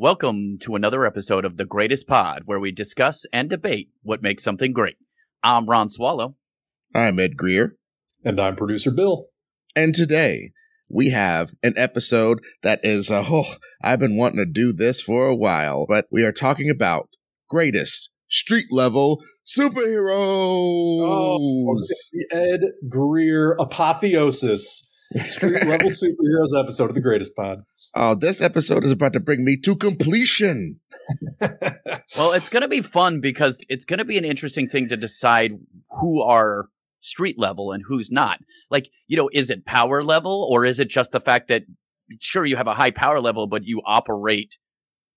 Welcome to another episode of The Greatest Pod, where we discuss and debate what makes something great. I'm Ron Swallow. I'm Ed Greer. And I'm producer Bill. And today we have an episode that is, uh, oh, I've been wanting to do this for a while, but we are talking about greatest street level superheroes. Oh, the Ed Greer apotheosis street level superheroes episode of The Greatest Pod. Oh, this episode is about to bring me to completion. well, it's going to be fun because it's going to be an interesting thing to decide who are street level and who's not. Like, you know, is it power level or is it just the fact that sure you have a high power level but you operate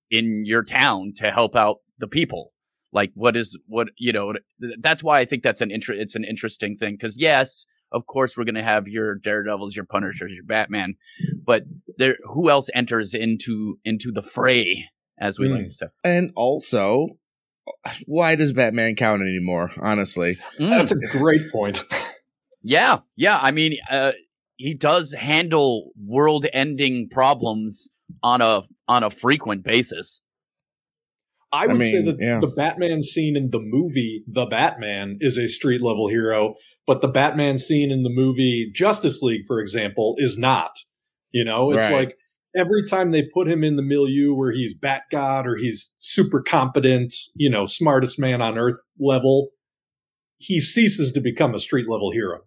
in your town to help out the people? Like what is what, you know, that's why I think that's an interest. it's an interesting thing cuz yes, of course we're going to have your daredevils your punishers your batman but there who else enters into into the fray as we mm. like to say and also why does batman count anymore honestly mm. that's a great point yeah yeah i mean uh, he does handle world ending problems on a on a frequent basis I would I mean, say that yeah. the Batman seen in the movie The Batman is a street level hero, but the Batman seen in the movie Justice League, for example, is not. You know, it's right. like every time they put him in the milieu where he's Bat God or he's super competent, you know, smartest man on earth level, he ceases to become a street level hero.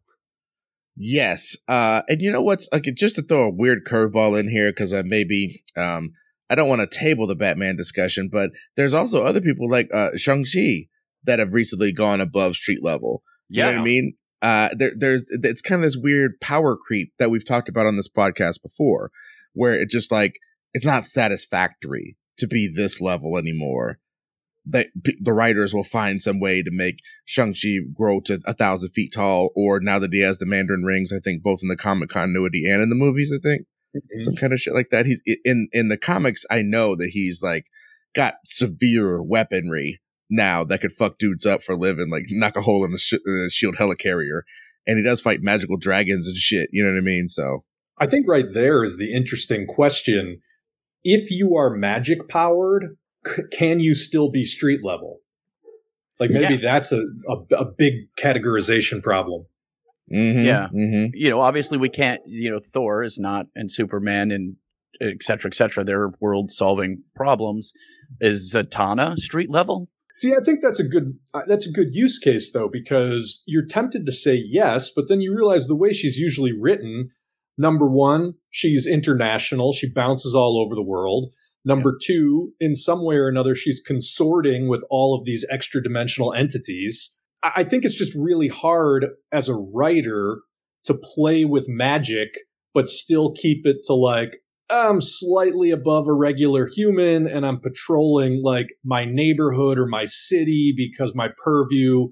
Yes. Uh, and you know what's okay, just to throw a weird curveball in here, because I maybe um I don't want to table the Batman discussion, but there's also other people like uh, Shang-Chi that have recently gone above street level. You yeah. know what I mean? Uh, there, there's, it's kind of this weird power creep that we've talked about on this podcast before, where it just like, it's not satisfactory to be this level anymore. That the writers will find some way to make Shang-Chi grow to a thousand feet tall, or now that he has the Mandarin rings, I think both in the comic continuity and in the movies, I think. Some mm-hmm. kind of shit like that. He's in in the comics. I know that he's like got severe weaponry now that could fuck dudes up for a living, like knock a hole in the, sh- the shield helicarrier, and he does fight magical dragons and shit. You know what I mean? So I think right there is the interesting question. If you are magic powered, c- can you still be street level? Like maybe yeah. that's a, a, a big categorization problem. Mm-hmm, yeah. Mm-hmm. You know, obviously we can't, you know, Thor is not, and Superman and et cetera, et cetera. They're world solving problems. Is Zatanna street level? See, I think that's a good uh, that's a good use case though because you're tempted to say yes, but then you realize the way she's usually written, number 1, she's international, she bounces all over the world. Number yeah. 2, in some way or another she's consorting with all of these extra dimensional entities. I think it's just really hard as a writer to play with magic, but still keep it to like, I'm slightly above a regular human and I'm patrolling like my neighborhood or my city because my purview,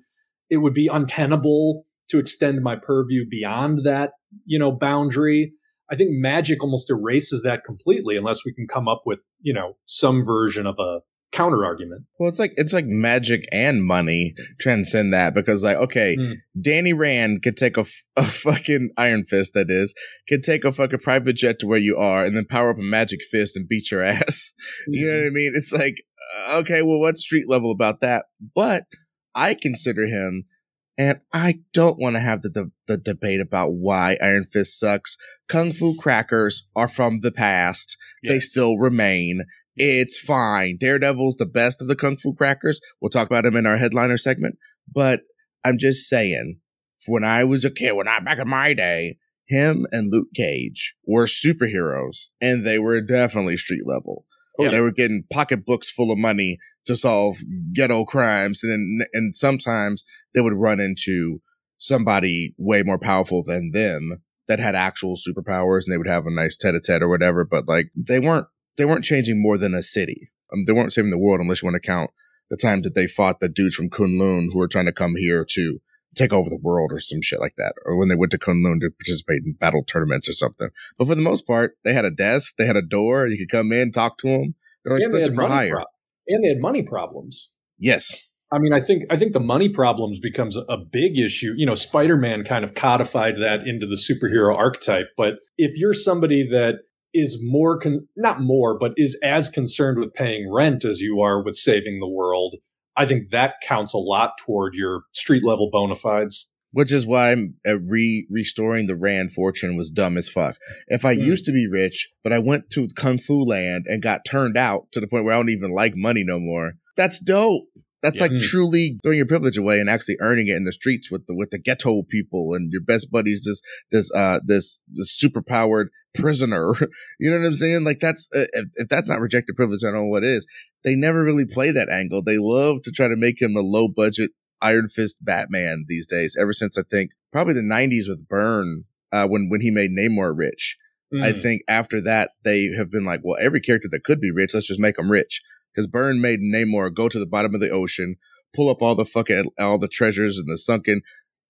it would be untenable to extend my purview beyond that, you know, boundary. I think magic almost erases that completely unless we can come up with, you know, some version of a counter argument. Well, it's like it's like magic and money transcend that because like okay, mm. Danny Rand could take a, a fucking Iron Fist that is could take a fucking private jet to where you are and then power up a magic fist and beat your ass. Mm. You know what I mean? It's like uh, okay, well, what's street level about that? But I consider him. And I don't want to have the, the, the debate about why Iron Fist sucks. Kung Fu crackers are from the past. Yes. They still remain it's fine. Daredevil's the best of the Kung Fu crackers. We'll talk about him in our headliner segment. But I'm just saying, when I was a kid, when I back in my day, him and Luke Cage were superheroes and they were definitely street level. Oh, yeah. They were getting pocketbooks full of money to solve ghetto crimes. And then, and sometimes they would run into somebody way more powerful than them that had actual superpowers and they would have a nice tete a tete or whatever. But like they weren't they weren't changing more than a city. Um, they weren't saving the world unless you want to count the time that they fought the dudes from Kunlun who were trying to come here to take over the world or some shit like that, or when they went to Kunlun to participate in battle tournaments or something. But for the most part, they had a desk, they had a door, you could come in, talk to them. They're expensive for hire, pro- and they had money problems. Yes, I mean, I think I think the money problems becomes a big issue. You know, Spider Man kind of codified that into the superhero archetype. But if you're somebody that is more con- not more but is as concerned with paying rent as you are with saving the world i think that counts a lot toward your street level bona fides which is why I'm uh, re restoring the Rand fortune was dumb as fuck. If I mm. used to be rich, but I went to Kung Fu Land and got turned out to the point where I don't even like money no more, that's dope. That's yeah. like mm. truly throwing your privilege away and actually earning it in the streets with the with the ghetto people and your best buddies. This this uh this this super powered prisoner. you know what I'm saying? Like that's uh, if, if that's not rejected privilege, I don't know what is. They never really play that angle. They love to try to make him a low budget Iron Fist Batman these days. Ever since I think probably the '90s with Byrne uh, when when he made Namor rich. Mm. I think after that they have been like, well, every character that could be rich, let's just make them rich because Byrne made Namor go to the bottom of the ocean, pull up all the fucking all the treasures and the sunken.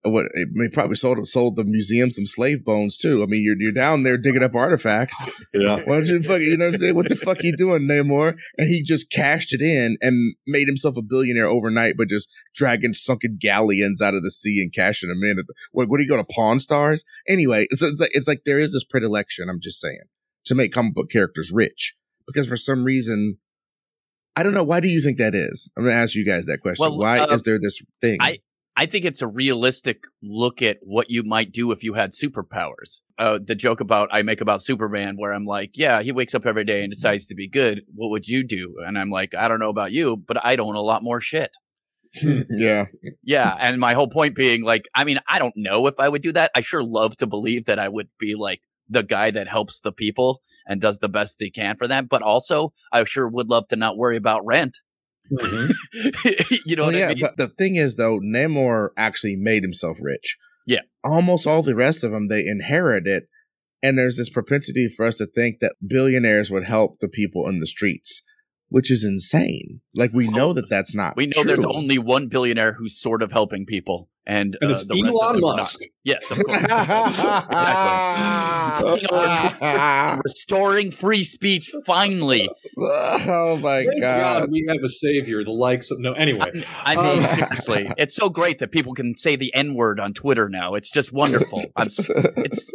Uh, what I mean, probably sold sold the museum some slave bones too. I mean, you're you're down there digging up artifacts. Yeah. Why don't you fuck? You know what I'm saying? What the fuck you doing, Namor? And he just cashed it in and made himself a billionaire overnight, but just dragging sunken galleons out of the sea and cashing them in. The, what, what do you go to Pawn Stars? Anyway, it's, it's like it's like there is this predilection. I'm just saying to make comic book characters rich because for some reason I don't know. Why do you think that is? I'm going to ask you guys that question. Well, Why uh, is there this thing? I, I think it's a realistic look at what you might do if you had superpowers. Uh, the joke about I make about Superman, where I'm like, yeah, he wakes up every day and decides to be good. What would you do? And I'm like, I don't know about you, but I don't want a lot more shit. yeah. Yeah. And my whole point being like, I mean, I don't know if I would do that. I sure love to believe that I would be like the guy that helps the people and does the best he can for them. But also, I sure would love to not worry about rent. Mm-hmm. you know well, yeah, I mean? but the thing is, though, Namor actually made himself rich. Yeah. Almost all the rest of them, they inherit it. And there's this propensity for us to think that billionaires would help the people in the streets which is insane. Like we know that that's not. We know true. there's only one billionaire who's sort of helping people, and, and uh, it's Elon Musk. Yes, of course. exactly. Restoring free speech finally. Oh my Thank god. god. We have a savior. The likes of no. Anyway, I, I mean, uh, seriously, it's so great that people can say the N word on Twitter now. It's just wonderful. I'm, it's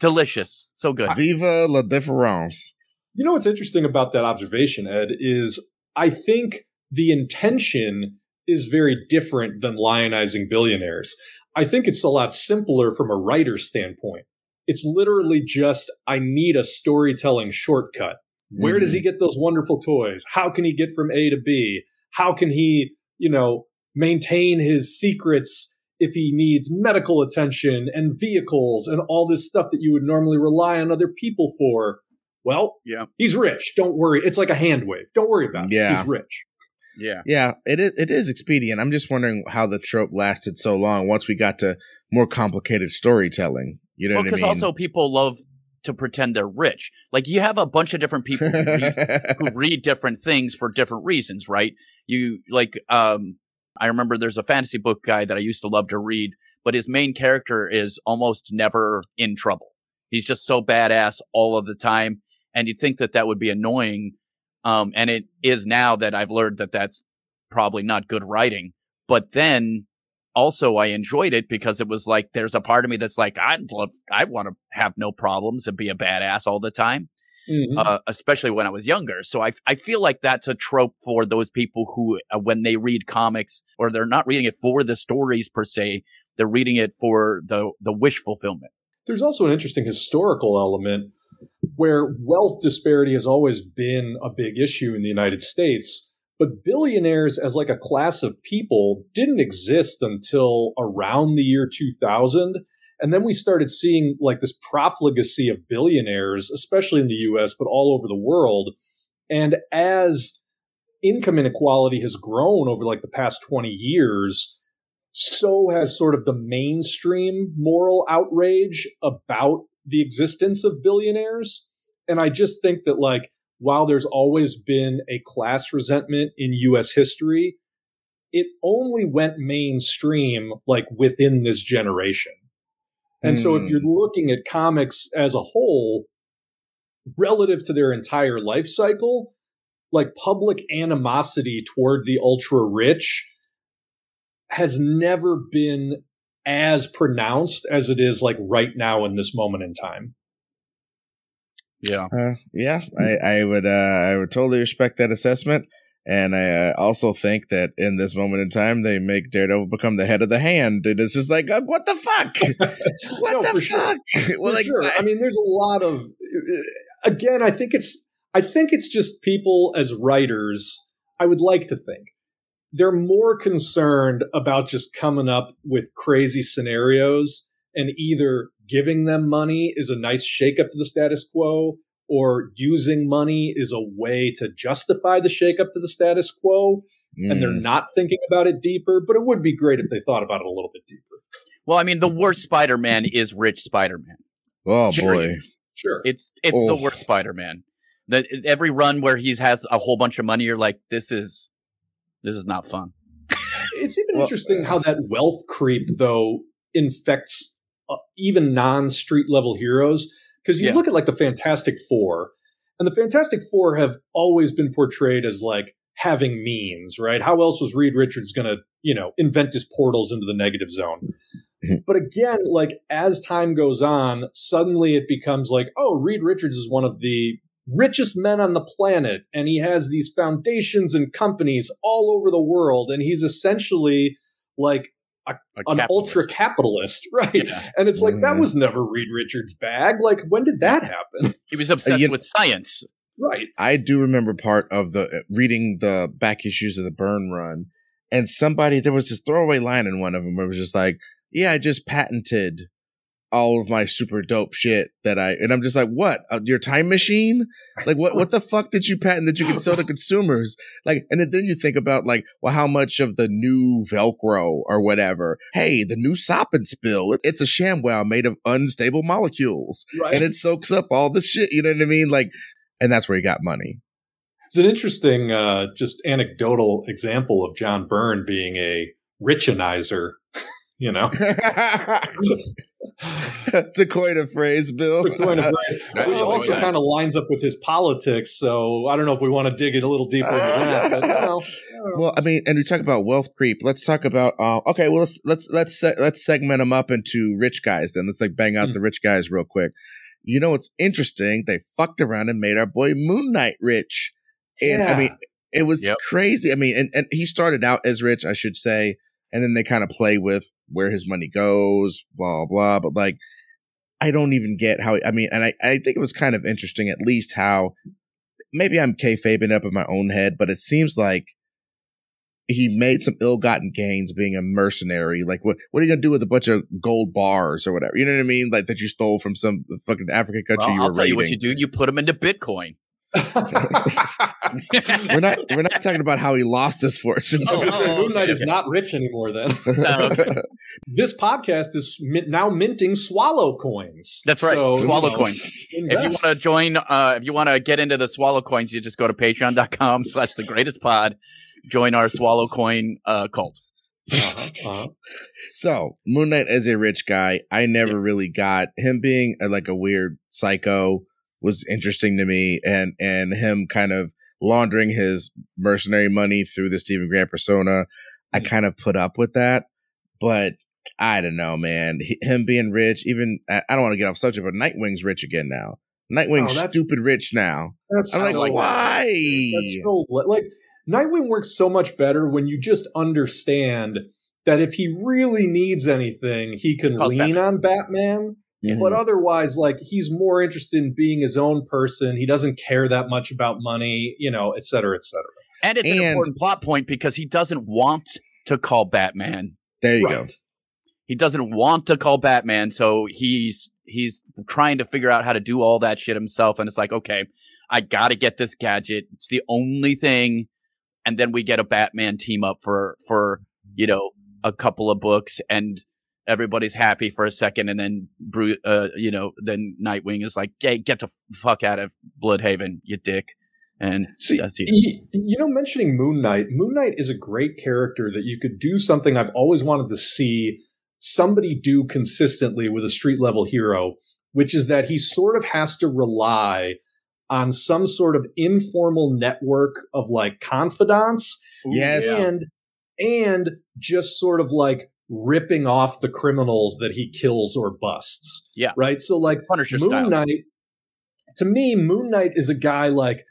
delicious. So good. Viva la différence. You know what's interesting about that observation, Ed, is I think the intention is very different than lionizing billionaires. I think it's a lot simpler from a writer's standpoint. It's literally just, I need a storytelling shortcut. Where mm-hmm. does he mm-hmm. get those wonderful toys? How can he get from A to B? How can he, you know, maintain his secrets if he needs medical attention and vehicles and all this stuff that you would normally rely on other people for? Well, yeah, he's rich. Don't worry. It's like a hand wave. Don't worry about it. Yeah. He's rich. Yeah. Yeah. It is, it is expedient. I'm just wondering how the trope lasted so long once we got to more complicated storytelling. You know well, Because I mean? also people love to pretend they're rich. Like you have a bunch of different people who read, who read different things for different reasons, right? You like, um, I remember there's a fantasy book guy that I used to love to read, but his main character is almost never in trouble. He's just so badass all of the time and you'd think that that would be annoying. Um, and it is now that I've learned that that's probably not good writing. But then also I enjoyed it because it was like there's a part of me that's like I'd love I want to have no problems and be a badass all the time. Mm-hmm. Uh, especially when I was younger. So I, I feel like that's a trope for those people who, uh, when they read comics, or they're not reading it for the stories per se, they're reading it for the the wish fulfillment. There's also an interesting historical element where wealth disparity has always been a big issue in the United States. But billionaires as like a class of people didn't exist until around the year 2000. And then we started seeing like this profligacy of billionaires, especially in the US, but all over the world. And as income inequality has grown over like the past 20 years, so has sort of the mainstream moral outrage about the existence of billionaires. And I just think that, like, while there's always been a class resentment in US history, it only went mainstream like within this generation. And mm. so if you're hmm. looking at comics as a whole, relative to their entire life cycle, like public animosity toward the ultra rich has never been as pronounced as it is like right now in this moment in time. Yeah. Uh, yeah, I, I would uh, I would totally respect that assessment. And I uh, also think that in this moment in time, they make Daredevil become the head of the hand, and it's just like, what the fuck? what No, the for sure. fuck? well, For like, sure. I mean, there's a lot of. Again, I think it's. I think it's just people as writers. I would like to think they're more concerned about just coming up with crazy scenarios and either giving them money is a nice shakeup to the status quo, or using money is a way to justify the shakeup to the status quo, and they're mm, not thinking about it deeper. But it would be great if they thought about it a little bit deeper. Well, I mean, the worst Spider-Man is rich Spider-Man. oh Sure. boy, Sure. It's it's the Oh. worst Spider-Man. That every run where he has a whole bunch of money, you're like, this is this is not fun. It's even Well, interesting how that wealth creep, though, infects uh, even non street level heroes. Because you Yeah. look at like the Fantastic Four, and the Fantastic Four have always been portrayed as like having means, right? How else was Reed Richards going to, you know, invent his portals into the negative zone? But again, like as time goes on, suddenly it becomes like, oh, Reed Richards is one of the richest men on the planet, and he has these foundations and companies all over the world, and he's essentially like A an ultra capitalist, right? Yeah. And it's like that Mhm. was never Reed Richards' bag. Like, when did that happen? He was obsessed you- with science. right. I do remember part of the uh, reading the back issues of the Byrne Run, and somebody there was this throwaway line in one of them where it was just like, "Yeah, I just patented all of my super dope shit that I," and I'm just like, "What? Uh, your time machine? Like, what? What the fuck did you patent that you can sell to consumers? Like, and then, then you think about like, well, how much of the new Velcro or whatever? Hey, the new Sop and Spill, it- it's a ShamWow made of unstable molecules, Right. and it soaks up all the shit. You know what I mean? Like, and that's where he got money." It's an interesting, uh, just anecdotal example of John Byrne being a richinizer, you know? to coin a phrase, Bill. To coin a phrase, I which love also kind of lines up with his politics. So I don't know if we want to dig it a little deeper into that. But, you know, well, I mean, and we talk about wealth creep. Let's talk about. Uh, okay, well, let's let's let's let's segment them up into rich guys. Then let's like bang out Hmm. the rich guys real quick. You know what's interesting? They fucked around and made our boy Moon Knight rich. And I mean, it was Yep. crazy. I mean, and, and he started out as rich, I should say, and then they kind of play with where his money goes, blah blah. But like, I don't even get how. I mean, and I I think it was kind of interesting, at least how maybe I'm kayfabing up in my own head, but it seems like he made some ill-gotten gains being a mercenary. Like, what what are you gonna do with a bunch of gold bars or whatever? You know what I mean? Like that you stole from some fucking African country Well, you I'll were tell you what you do. You put them into Bitcoin. we're not we're not talking about how he lost his fortune. I was gonna Oh, Moon Knight okay, is okay. not rich anymore. Then Oh, okay. this podcast is min- now minting Swallow coins. That's right, So, Swallow you know, coins. If you want to join, uh, if you want to get into the Swallow Coins, you just go to patreon.com slash the greatest pod. Join our Swallow Coin uh, cult. Uh-huh, uh-huh. So Moon Knight as a rich guy, I never really got him being a, like a weird psycho was interesting to me, and and him kind of laundering his mercenary money through the Steven Grant persona. I Mm. kind of put up with that, but I don't know, man. He, him being rich, even I, I don't want to get off subject, but Nightwing's rich again now. Nightwing's Oh, stupid rich now. That's I'm like, why? That's so like Nightwing works so much better when you just understand that if he really needs anything, he can Calls lean Batman. on Batman. Mhm. But otherwise, like he's more interested in being his own person. He doesn't care that much about money, you know, et cetera, et cetera. And it's an important plot point because he doesn't want to call Batman. there you go. He doesn't want to call Batman, so he's he's trying to figure out how to do all that shit himself. And it's like, okay, I got to get this gadget. It's the only thing. And then we get a Batman team up for for you know a couple of books, and everybody's happy for a second, and then Bru- uh, you know then Nightwing is like, "Hey, get the fuck out of Blüdhaven, you dick." And See, that's it. y- you know, mentioning Moon Knight, Moon Knight is a great character that you could do something I've always wanted to see somebody do consistently with a street level hero, which is that he sort of has to rely on some sort of informal network of like confidants Yes. and and just sort of like ripping off the criminals that he kills or busts. Yeah. Right. So like Punisher Moon style. Knight to me, Moon Knight is a guy like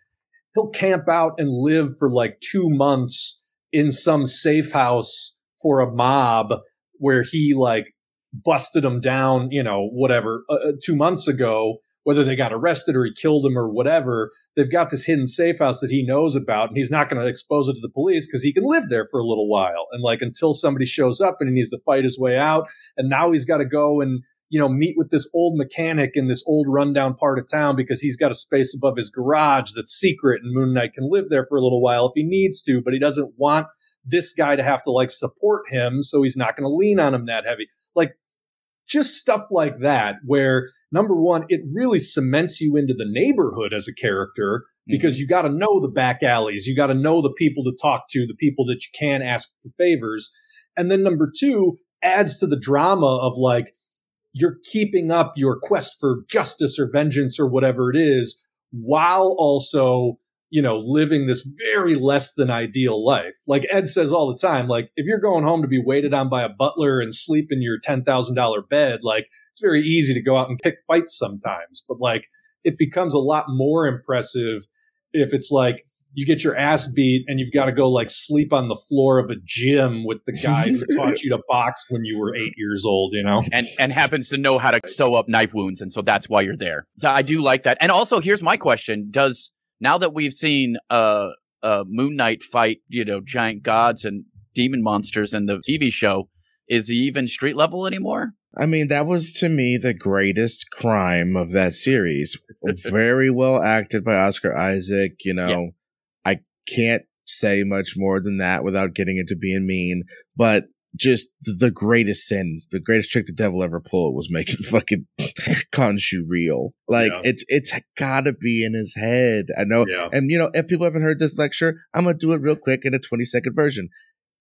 he'll camp out and live for like two months in some safe house for a mob where he like busted him down, you know, whatever, uh, uh two months ago whether they got arrested or he killed him or whatever, they've got this hidden safe house that he knows about and he's not going to expose it to the police because he can live there for a little while. And like until somebody shows up and he needs to fight his way out. And now he's got to go and, you know, meet with this old mechanic in this old rundown part of town because he's got a space above his garage that's secret and Moon Knight can live there for a little while if he needs to, but he doesn't want this guy to have to like support him. So he's not going to lean on him that heavy. Like just stuff like that where number one, it really cements you into the neighborhood as a character because mm-hmm. you got to know the back alleys. You got to know the people to talk to, the people that you can ask for favors. And then number two adds to the drama of like, you're keeping up your quest for justice or vengeance or whatever it is while also you know, living this very less than ideal life. Like Ed says all the time, like if you're going home to be waited on by a butler and sleep in your $10,000 bed, like it's very easy to go out and pick fights sometimes, but like it becomes a lot more impressive if it's like you get your ass beat and you've got to go like sleep on the floor of a gym with the guy who taught you to box when you were eight years old, you know? And and happens to know how to sew up knife wounds. And so that's why you're there. I do like that. And also here's my question. Does now that we've seen uh, uh, Moon Knight fight, you know, giant gods and demon monsters in the TV show, is he even street level anymore? I mean, that was to me the greatest crime of that series. Very well acted by Oscar Isaac. You know, yeah. I can't say much more than that without getting into being mean, but just the greatest sin, the greatest trick the devil ever pulled was making fucking Khonshu real. Like yeah. it's it's gotta be in his head. I know. Yeah. And you know, if people haven't heard this lecture, I'm gonna do it real quick in a 20 second version.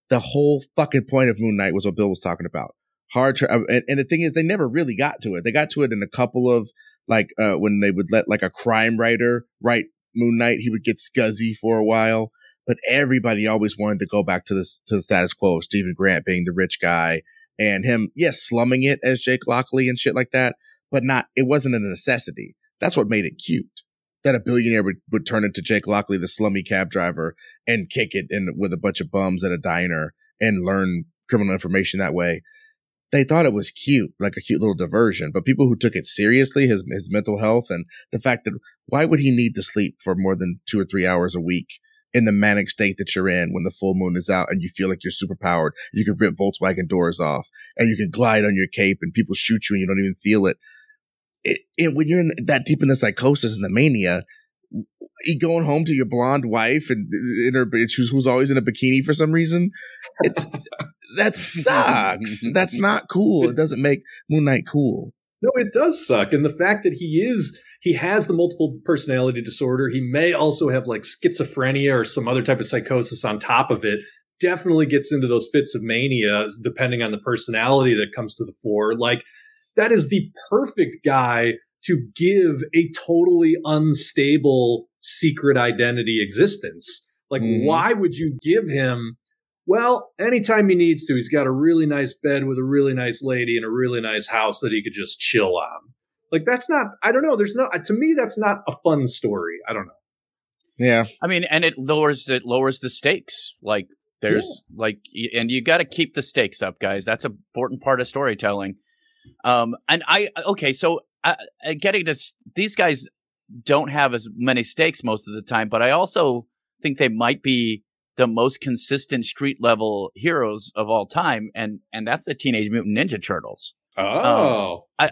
The whole fucking point of Moon Knight was what Bill was talking about. Hard to, and, and the thing is, they never really got to it. They got to it in a couple of like uh when they would let like a crime writer write Moon Knight, he would get scuzzy for a while but everybody always wanted to go back to the to the status quo. Steven Grant being the rich guy and him, yes, slumming it as Jake Lockley and shit like that, but not. It wasn't a necessity. That's what made it cute. That a billionaire would, would turn into Jake Lockley, the slummy cab driver, and kick it in with a bunch of bums at a diner and learn criminal information that way. They thought it was cute, like a cute little diversion. But people who took it seriously, his his mental health and the fact that why would he need to sleep for more than two or three hours a week in the manic state that you're in when the full moon is out and you feel like you're super powered. You can rip Volkswagen doors off and you can glide on your cape and people shoot you and you don't even feel it. It, it when you're in that deep in the psychosis and the mania, going home to your blonde wife and uh, in her who's, who's always in a bikini for some reason. It's that sucks. That's not cool. It doesn't make Moon Knight cool. No, it does suck. And the fact that he is he has the multiple personality disorder. He may also have like schizophrenia or some other type of psychosis on top of it. Definitely gets into those fits of mania depending on the personality that comes to the fore. Like that is the perfect guy to give a totally unstable secret identity existence. Like, mm-hmm. why would you give him? Well, anytime he needs to, he's got a really nice bed with a really nice lady and a really nice house that he could just chill on. Like that's not. I don't know. There's not, To me, that's not a fun story. I don't know. Yeah. I mean, and it lowers it lowers the stakes. Like there's yeah. like, and you got to keep the stakes up, guys. That's an important part of storytelling. Um, and I okay, so uh, uh, getting this, these guys don't have as many stakes most of the time, but I also think they might be the most consistent street level heroes of all time, and and that's the Teenage Mutant Ninja Turtles. Oh. Um, I,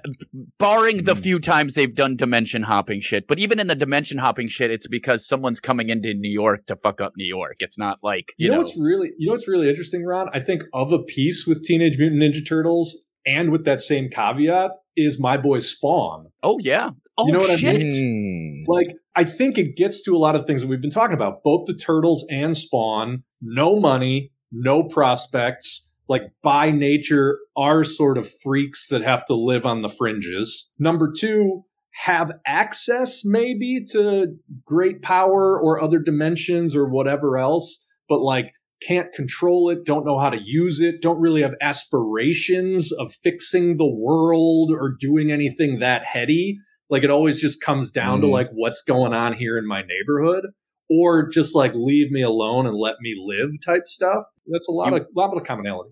barring the hmm. few times they've done dimension hopping shit, but even in the dimension hopping shit, it's because someone's coming into New York to fuck up New York. It's not like you, you know, know what's really you know what's really interesting, Ron. I think of a piece with Teenage Mutant Ninja Turtles, and with that same caveat, is my boy Spawn. Oh yeah. Oh, you know oh, what shit. I mean? Hmm. Like, I think it gets to a lot of things that we've been talking about. Both the Turtles and Spawn, no money, no prospects like by nature are sort of freaks that have to live on the fringes. Number two, have access maybe to great power or other dimensions or whatever else, but like can't control it, don't know how to use it, don't really have aspirations of fixing the world or doing anything that heady. Like it always just comes down mm. to like what's going on here in my neighborhood or just like leave me alone and let me live type stuff. That's a lot you, of lot of commonality.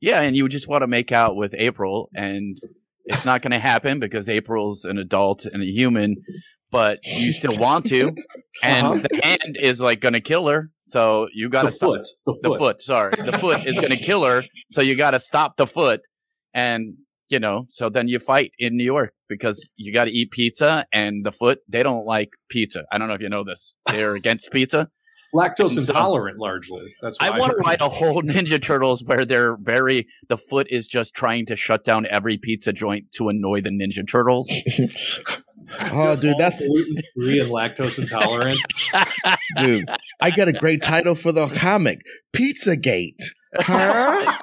Yeah, and you just want to make out with April and it's not going to happen because April's an adult and a human, but you still want to, and uh-huh. the hand is like going to kill her. So you got to stop foot. The, the foot. foot. Sorry, the foot is going to kill her. So you got to stop the foot, and you know. So then you fight in New York because you got to eat pizza, and the foot they don't like pizza. I don't know if you know this. They're against pizza. Lactose uh, intolerant, largely. That's I want to write a whole Ninja Turtles where they're very. The foot is just trying to shut down every pizza joint to annoy the Ninja Turtles. oh, dude, that's gluten free and lactose intolerant. dude, I got a great title for the comic: Pizza Gate. Huh?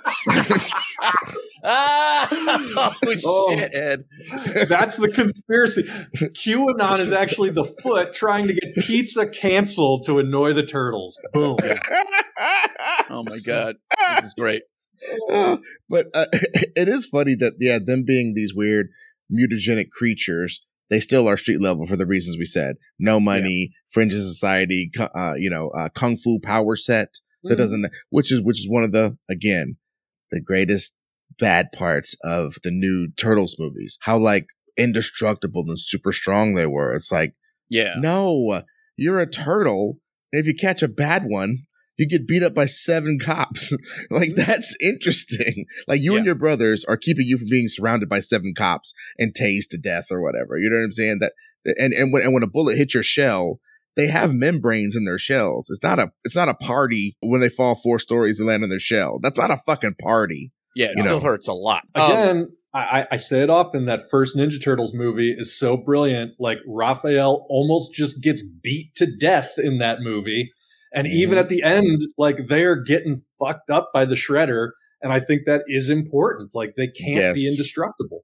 Ah, oh, oh, shit, Ed. That's the conspiracy. QAnon is actually the foot trying to get pizza canceled to annoy the turtles. Boom. oh my god, this is great. Uh, but uh, it is funny that yeah, them being these weird mutagenic creatures, they still are street level for the reasons we said. No money, yeah. fringe of society, uh, you know, uh, kung fu power set that mm-hmm. doesn't, which is which is one of the again the greatest bad parts of the new Turtles movies. How like indestructible and super strong they were. It's like, yeah, no, you're a turtle. And if you catch a bad one, you get beat up by seven cops. like mm-hmm. that's interesting. Like you yeah. and your brothers are keeping you from being surrounded by seven cops and tased to death or whatever. You know what I'm saying? That and and when and when a bullet hits your shell, they have membranes in their shells. It's not a it's not a party when they fall four stories and land in their shell. That's not a fucking party. Yeah, it still know. hurts a lot. Again, um, I, I say it often that first Ninja Turtles movie is so brilliant. Like Raphael almost just gets beat to death in that movie. And mm-hmm. even at the end, like they're getting fucked up by the shredder. And I think that is important. Like they can't yes. be indestructible.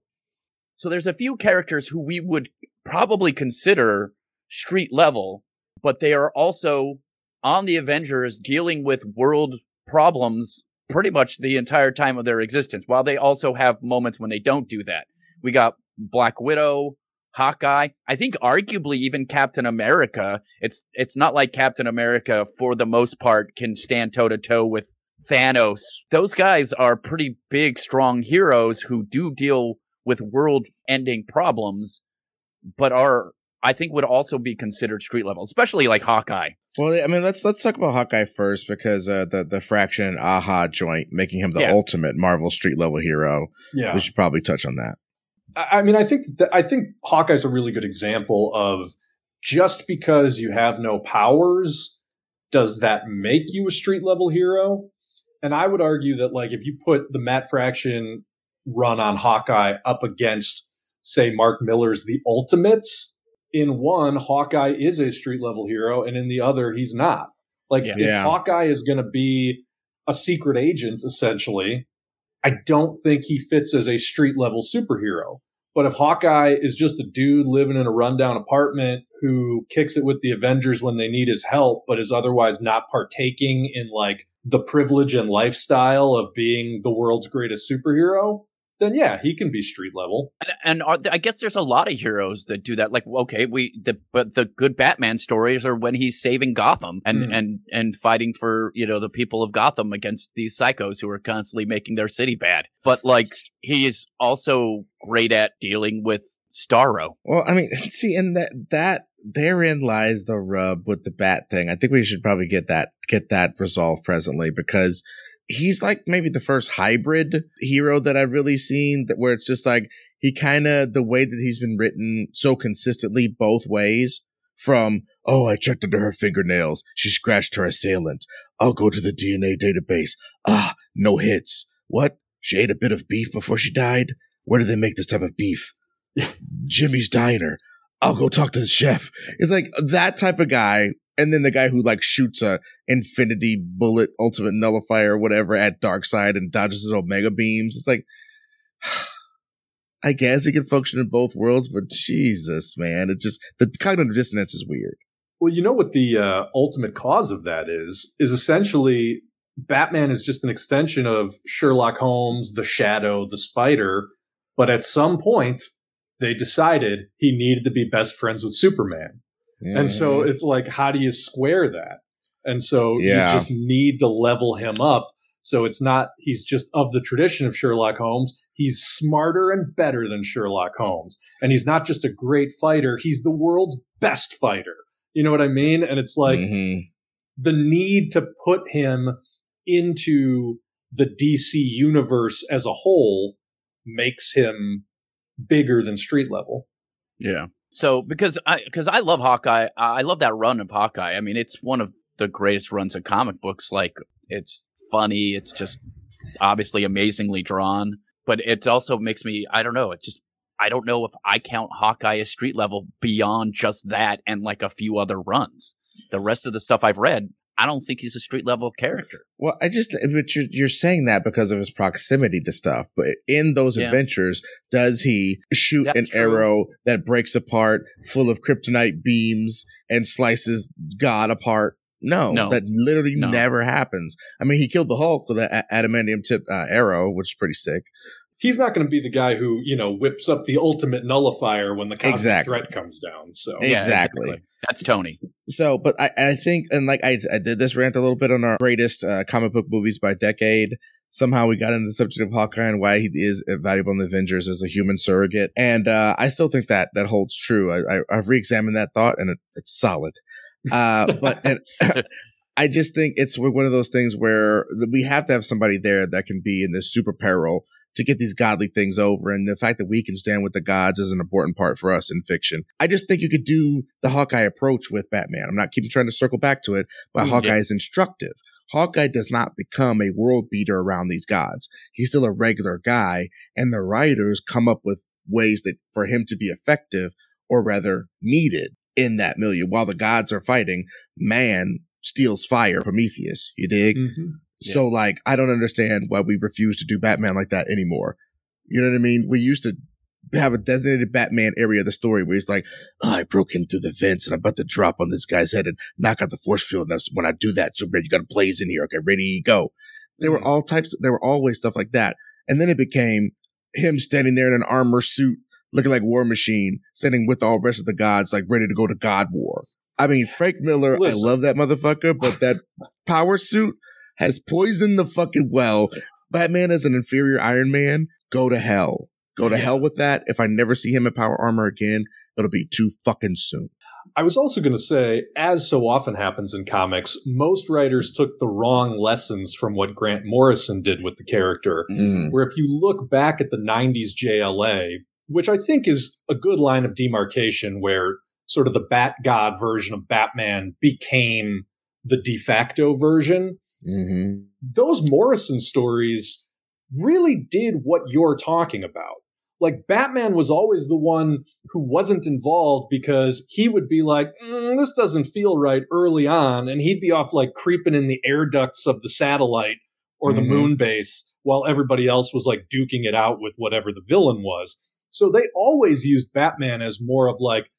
So there's a few characters who we would probably consider street level, but they are also on the Avengers dealing with world problems pretty much the entire time of their existence, while they also have moments when they don't do that. We got Black Widow, Hawkeye. I think arguably even Captain America. It's it's not like Captain America for the most part can stand toe to toe with Thanos. Those guys are pretty big, strong heroes who do deal with world ending problems, but are I think would also be considered street level, especially like Hawkeye. Well, I mean, let's let's talk about Hawkeye first because uh, the the Fraction Aja joint making him the yeah. ultimate Marvel street level hero. Yeah, we should probably touch on that. I mean, I think that, I think Hawkeye's a really good example of just because you have no powers, does that make you a street level hero? And I would argue that like if you put the Matt Fraction run on Hawkeye up against, say, Mark Millar's The Ultimates, in one, Hawkeye is a street level hero, and in the other, he's not. Like, yeah. if yeah. Hawkeye is going to be a secret agent, essentially, I don't think he fits as a street level superhero. But if Hawkeye is just a dude living in a rundown apartment who kicks it with the Avengers when they need his help, but is otherwise not partaking in like the privilege and lifestyle of being the world's greatest superhero, then yeah, he can be street level. And, and are, I guess there's a lot of heroes that do that. Like, okay, we the but the good Batman stories are when he's saving Gotham and mm. and and fighting for you know the people of Gotham against these psychos who are constantly making their city bad. But like, he is also great at dealing with Starro. Well, I mean, see, and that that therein lies the rub with the bat thing. I think we should probably get that get that resolved presently because he's like maybe the first hybrid hero that I've really seen that where it's just like he kind of the way that he's been written so consistently both ways from oh I checked under her fingernails. She scratched her assailant. I'll go to the DNA database. Ah no hits. What? She ate a bit of beef before she died? Where do they make this type of beef? Jimmy's diner. I'll go talk to the chef. It's like that type of guy and then the guy who like shoots a infinity bullet ultimate nullifier or whatever at Darkseid and dodges his omega beams it's like i guess it can function in both worlds but jesus man it just the cognitive dissonance is weird well you know what the uh, ultimate cause of that is is essentially batman is just an extension of sherlock holmes the shadow the spider but at some point they decided he needed to be best friends with Superman. And so mm-hmm. it's like, how do you square that? And so yeah. you just need to level him up. So it's not, he's just of the tradition of Sherlock Holmes. He's smarter and better than Sherlock Holmes. And he's not just a great fighter, he's the world's best fighter. You know what I mean? And it's like mm-hmm. the need to put him into the DC universe as a whole makes him bigger than street level. Yeah. So because I because I love Hawkeye, I love that run of Hawkeye. I mean, it's one of the greatest runs of comic books. Like it's funny, it's just obviously amazingly drawn, but it also makes me I don't know, it just I don't know if I count Hawkeye as street level beyond just that and like a few other runs. The rest of the stuff I've read, I don't think he's a street level character. Well, I just, but you're, you're saying that because of his proximity to stuff. But in those yeah. adventures, does he shoot That's an true. arrow that breaks apart, full of kryptonite beams, and slices God apart? No, no. that literally no. never happens. I mean, he killed the Hulk with an adamantium tip uh, arrow, which is pretty sick he's not going to be the guy who you know whips up the ultimate nullifier when the cosmic exactly. threat comes down. So yeah, exactly. exactly. that's Tony. So, but I, I think, and like I, I did this rant a little bit on our greatest uh, comic book movies by decade. Somehow we got into the subject of Hawkeye and why he is valuable in the Avengers as a human surrogate, and uh, I still think that that holds true. I, I, have re-examined that thought, and it, it's solid. Uh, but and, I just think it's one of those things where we have to have somebody there that can be in this super peril to get these godly things over. And the fact that we can stand with the gods is an important part for us in fiction. I just think you could do the Hawkeye approach with Batman. I'm not keeping trying to circle back to it, but mm, Hawkeye is instructive. Hawkeye does not become a world beater around these gods. He's still a regular guy, and the writers come up with ways that for him to be effective, or rather needed in that milieu. While the gods are fighting, man steals fire, Prometheus. You dig? Mm-hmm. So like, I don't understand why we refuse to do Batman like that anymore. You know what I mean? We used to have a designated Batman area of the story where he's like, oh, I broke in through the vents and I'm about to drop on this guy's head and knock out the force field. And that's when I do that, Superman, you got to blaze in here. Okay, ready, go. There mm-hmm. were all types, there were always stuff like that. And then it became him standing there in an armor suit, looking like War Machine, standing with all the rest of the gods, like ready to go to God War. I mean, Frank Miller, Listen. I love that motherfucker, but that power suit, has poisoned the fucking well. Batman is an inferior Iron Man. Go to hell. Go to yeah. hell with that. If I never see him in power armor again, it'll be too fucking soon. I was also going to say, as so often happens in comics, most writers took the wrong lessons from what Grant Morrison did with the character. Mm. Where if you look back at the 90s JLA, which I think is a good line of demarcation where sort of the Bat God version of Batman became the de facto version. Mm-hmm. Those Morrison stories really did what you're talking about. Like Batman was always the one who wasn't involved because he would be like, mm, "This doesn't feel right" early on, and he'd be off like creeping in the air ducts of the satellite or the mm-hmm. moon base while everybody else was like duking it out with whatever the villain was. So they always used Batman as more of like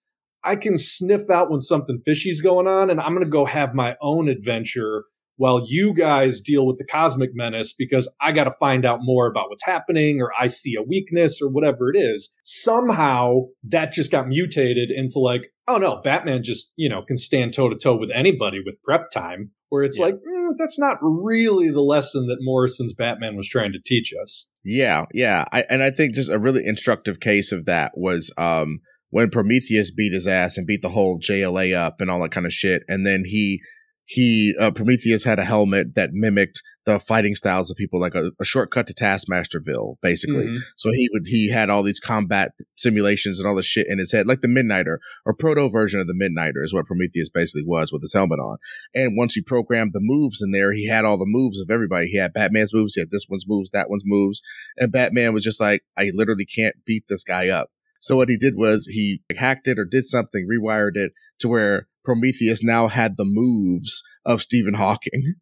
I can sniff out when something fishy's going on, and I'm going to go have my own adventure while you guys deal with the cosmic menace because I got to find out more about what's happening or I see a weakness or whatever it is. Somehow that just got mutated into like, oh no, Batman just, you know, can stand toe to toe with anybody with prep time. Where it's yeah. like, mm, that's not really the lesson that Morrison's Batman was trying to teach us. Yeah, yeah. I, and I think just a really instructive case of that was um, when Prometheus beat his ass and beat the whole JLA up and all that kind of shit. And then he, he, uh, Prometheus had a helmet that mimicked the fighting styles of people, like a, a shortcut to Taskmasterville, basically. Mm-hmm. So he would, he had all these combat simulations and all this shit in his head, like the Midnighter or proto version of the Midnighter is what Prometheus basically was with his helmet on. And once he programmed the moves in there, he had all the moves of everybody. He had Batman's moves, he had this one's moves, that one's moves. And Batman was just like, I literally can't beat this guy up. So what he did was he hacked it or did something, rewired it to where Prometheus now had the moves of Stephen Hawking.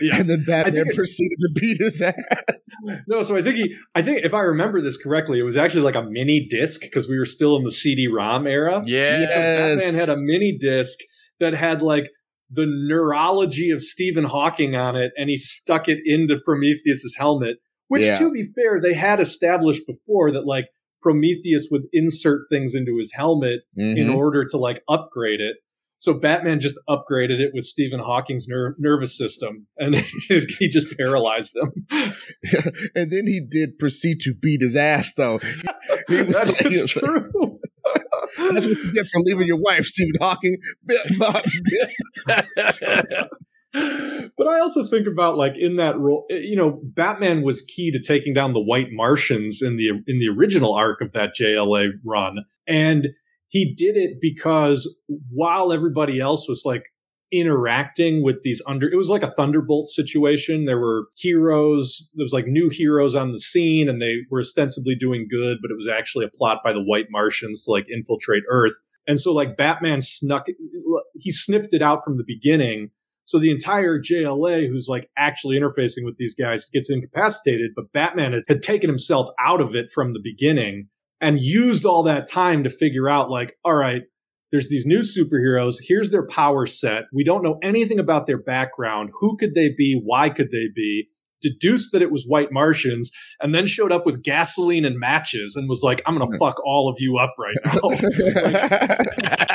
Yeah. And then Batman proceeded to beat his ass. No, so I think he, I think if I remember this correctly, it was actually like a mini disc because we were still in the CD-ROM era. Yeah, yes. So Batman had a mini disc that had like the neurology of Stephen Hawking on it, and he stuck it into Prometheus's helmet. Which, yeah. to be fair, they had established before that like Prometheus would insert things into his helmet mm-hmm. in order to like upgrade it. So Batman just upgraded it with Stephen Hawking's ner- nervous system, and he just paralyzed him. and then he did proceed to beat his ass, though. He was, that like, is true. That's what you get for leaving your wife, Stephen Hawking. But I also think about like in that role, eh, you know, Batman was key to taking down the White Martians in the in the original arc of that JLA run, and he did it because while everybody else was like interacting with these under it was like a thunderbolt situation. There were heroes there was like new heroes on the scene and they were ostensibly doing good but it was actually a plot by the white martians to like infiltrate earth. And so like batman snuck he sniffed it out from the beginning so the entire jla who's like actually interfacing with these guys gets incapacitated but batman had, had taken himself out of it from the beginning and used all that time to figure out like all right there's these new superheroes. Here's their power set. We don't know anything about their background. Who could they be? Why could they be? Deduced that it was white Martians and then showed up with gasoline and matches and was like, I'm going to fuck all of you up right now. like,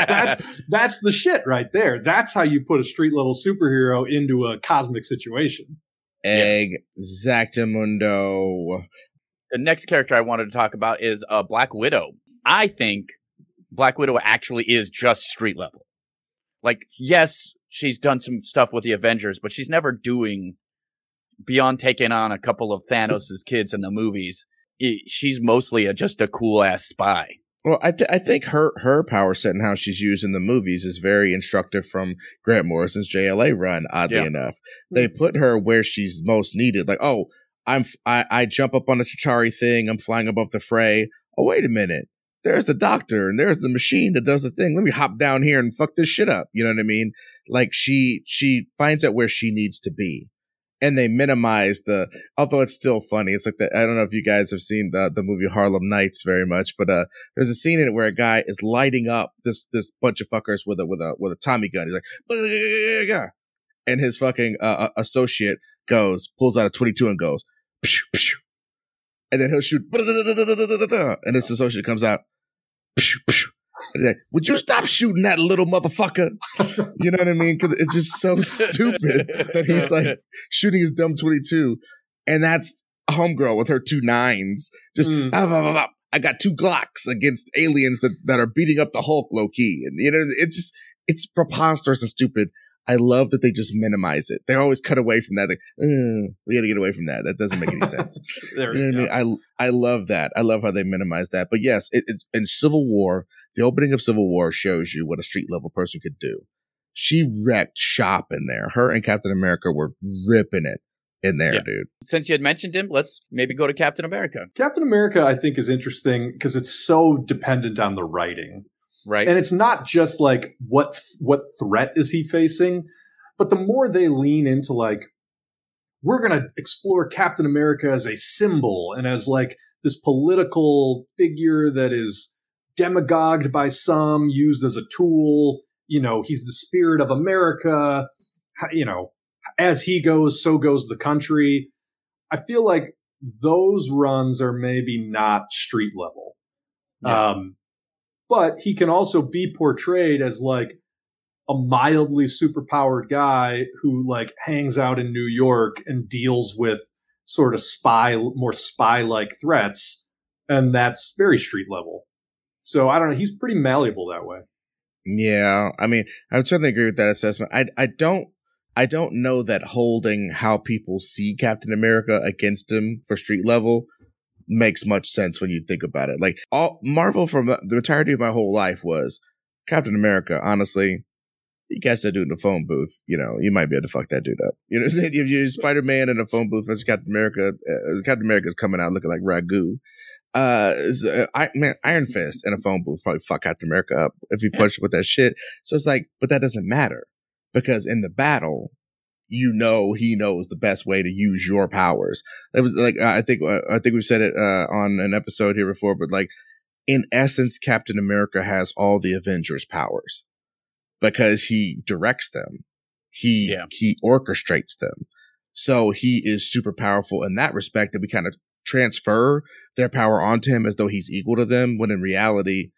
that's, that's the shit right there. That's how you put a street level superhero into a cosmic situation. Exactamundo. The next character I wanted to talk about is uh, Black Widow. I think Black Widow actually is just street level. Like, yes, she's done some stuff with the Avengers, but she's never doing beyond taking on a couple of Thanos' kids in the movies. she's mostly a, just a cool ass spy. Well, I, th- I think her her power set and how she's used in the movies is very instructive from Grant Morrison's JLA run. Oddly yeah. enough, they put her where she's most needed. Like, oh, I'm I, I jump up on a Chitauri thing. I'm flying above the fray. Oh, wait a minute there's the doctor and there's the machine that does the thing. Let me hop down here and fuck this shit up. You know what I mean? Like she, she finds out where she needs to be and they minimize the, although it's still funny. It's like that. I don't know if you guys have seen the, the movie Harlem Nights very much, but, uh, there's a scene in it where a guy is lighting up this, this bunch of fuckers with a, with a, with a Tommy gun. He's like, and his fucking, uh, associate goes, pulls out a 22 and goes, and then he'll shoot, and his associate comes out. Would you stop shooting that little motherfucker? You know what I mean? Because it's just so stupid that he's like shooting his dumb 22. And that's a Homegirl with her two nines. Just, mm. ah, ah, ah, I got two Glocks against aliens that, that are beating up the Hulk low key. And, you know, it's just, it's preposterous and stupid. I love that they just minimize it. They always cut away from that. Like, we got to get away from that. That doesn't make any sense. you know what I mean? I I love that. I love how they minimize that. But yes, it, it, in Civil War, the opening of Civil War shows you what a street level person could do. She wrecked shop in there. Her and Captain America were ripping it in there, yeah. dude. Since you had mentioned him, let's maybe go to Captain America. Captain America, I think, is interesting because it's so dependent on the writing. Right. And it's not just like what what threat is he facing, but the more they lean into like we're going to explore Captain America as a symbol and as like this political figure that is demagogued by some, used as a tool. You know, he's the spirit of America. You know, as he goes, so goes the country. I feel like those runs are maybe not street level. Yeah. Um, but he can also be portrayed as like a mildly superpowered guy who like hangs out in New York and deals with sort of spy, more spy like threats. And that's very street level. So I don't know. He's pretty malleable that way. Yeah. I mean, I would certainly agree with that assessment. I, I don't, I don't know that holding how people see Captain America against him for street level makes much sense when you think about it. Like all Marvel from the entirety of my whole life was Captain America. Honestly, you catch that dude in a phone booth, you know, you might be able to fuck that dude up. You know, if you're Spider Man in a phone booth versus Captain America, uh, Captain America's coming out looking like ragu. Uh, uh, I man, Iron Fist in a phone booth probably fuck Captain America up if you punch with that shit. So it's like, but that doesn't matter because in the battle, you know he knows the best way to use your powers. That was like I think uh, I think we've said it uh, on an episode here before, but like in essence, Captain America has all the Avengers powers because he directs them, he yeah. he orchestrates them, so he is super powerful in that respect. That we kind of transfer their power onto him as though he's equal to them, when in reality,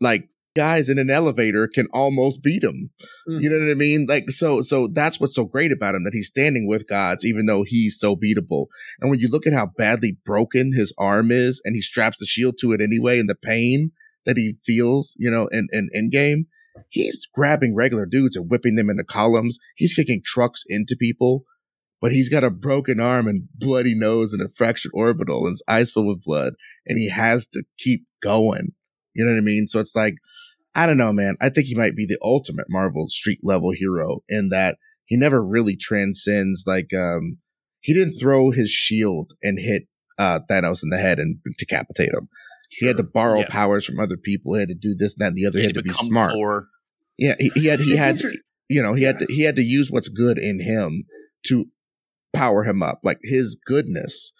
like guys in an elevator can almost beat him. Mm. You know what I mean? Like so so that's what's so great about him that he's standing with gods even though he's so beatable. And when you look at how badly broken his arm is and he straps the shield to it anyway and the pain that he feels, you know, in in, Endgame, he's grabbing regular dudes and whipping them into columns. He's kicking trucks into people. But he's got a broken arm and bloody nose and a fractured orbital and his eyes filled with blood. And he has to keep going. You know what I mean? So it's like, I don't know, man. I think he might be the ultimate Marvel street level hero in that he never really transcends like um he didn't throw his shield and hit uh Thanos in the head and decapitate him. He had to borrow yeah. powers from other people. He had to do this, that, and the other. He, he had, to, be smart. Thor. Yeah, he, he, had he had you know he yeah. had to he had to use what's good in him to power him up. Like his goodness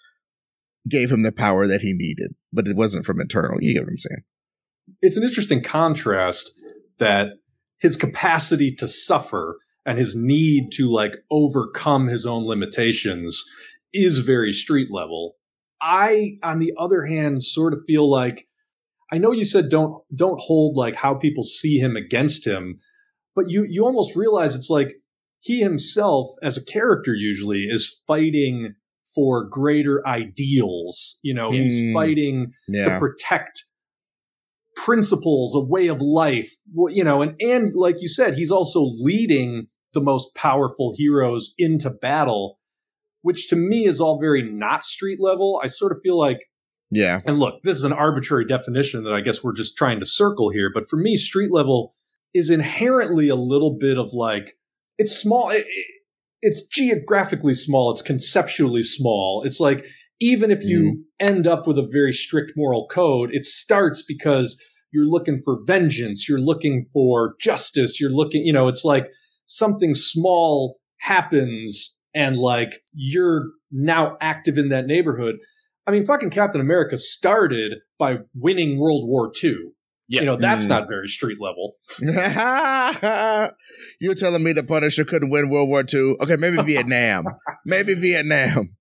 gave him the power that he needed, but it wasn't from internal. You get what I'm saying? it's an interesting contrast that his capacity to suffer and his need to like overcome his own limitations is very street level. I, on the other hand, sort of feel like I know you said don't don't hold like how people see him against him, but you you almost realize it's like he himself as a character usually is fighting for greater ideals. You know, mm, he's fighting yeah. to protect principles, a way of life, you know, and, and like you said, he's also leading the most powerful heroes into battle, which to me is all very not street level. I sort of feel like, yeah. And look, this is an arbitrary definition that I guess we're just trying to circle here. But for me, street level is inherently a little bit of like, it's small. It, it, it's geographically small. It's conceptually small. It's like, even if you mm. end up with a very strict moral code, it starts because you're looking for vengeance, you're looking for justice, you're looking, you know, it's like something small happens and like you're now active in that neighborhood. I mean, fucking Captain America started by winning World War II. Yeah. You know, that's mm. not very street level. You're telling me the Punisher couldn't win World War II? Okay, maybe Vietnam. maybe Vietnam.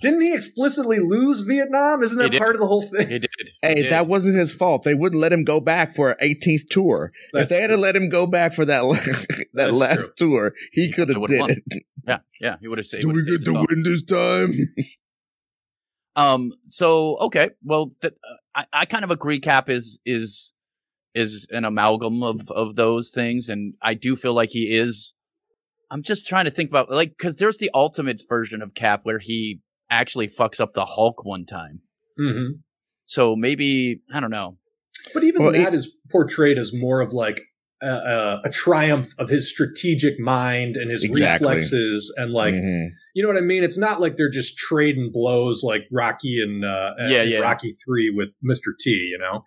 Didn't he explicitly lose Vietnam? Isn't that part of the whole thing? He did. Hey, he did. that wasn't his fault. They wouldn't let him go back for an 18th tour. That's if they had to let him go back for that that That's last true. tour, he, he could have did won. it. Yeah, yeah, he would have saved. Do we get to win this time? um. So okay. Well, th- I, I kind of agree. Cap is is is an amalgam of of those things, and I do feel like he is I'm just trying to think about like because there's the ultimate version of Cap where he actually fucks up the Hulk one time. Mm-hmm. So maybe I don't know. But even well, that it, is portrayed as more of like a, a, a, triumph of his strategic mind and his exactly. reflexes and like mm-hmm. you know what I mean. It's not like they're just trading blows like Rocky and uh, yeah, and yeah. Rocky three with Mister T. You know,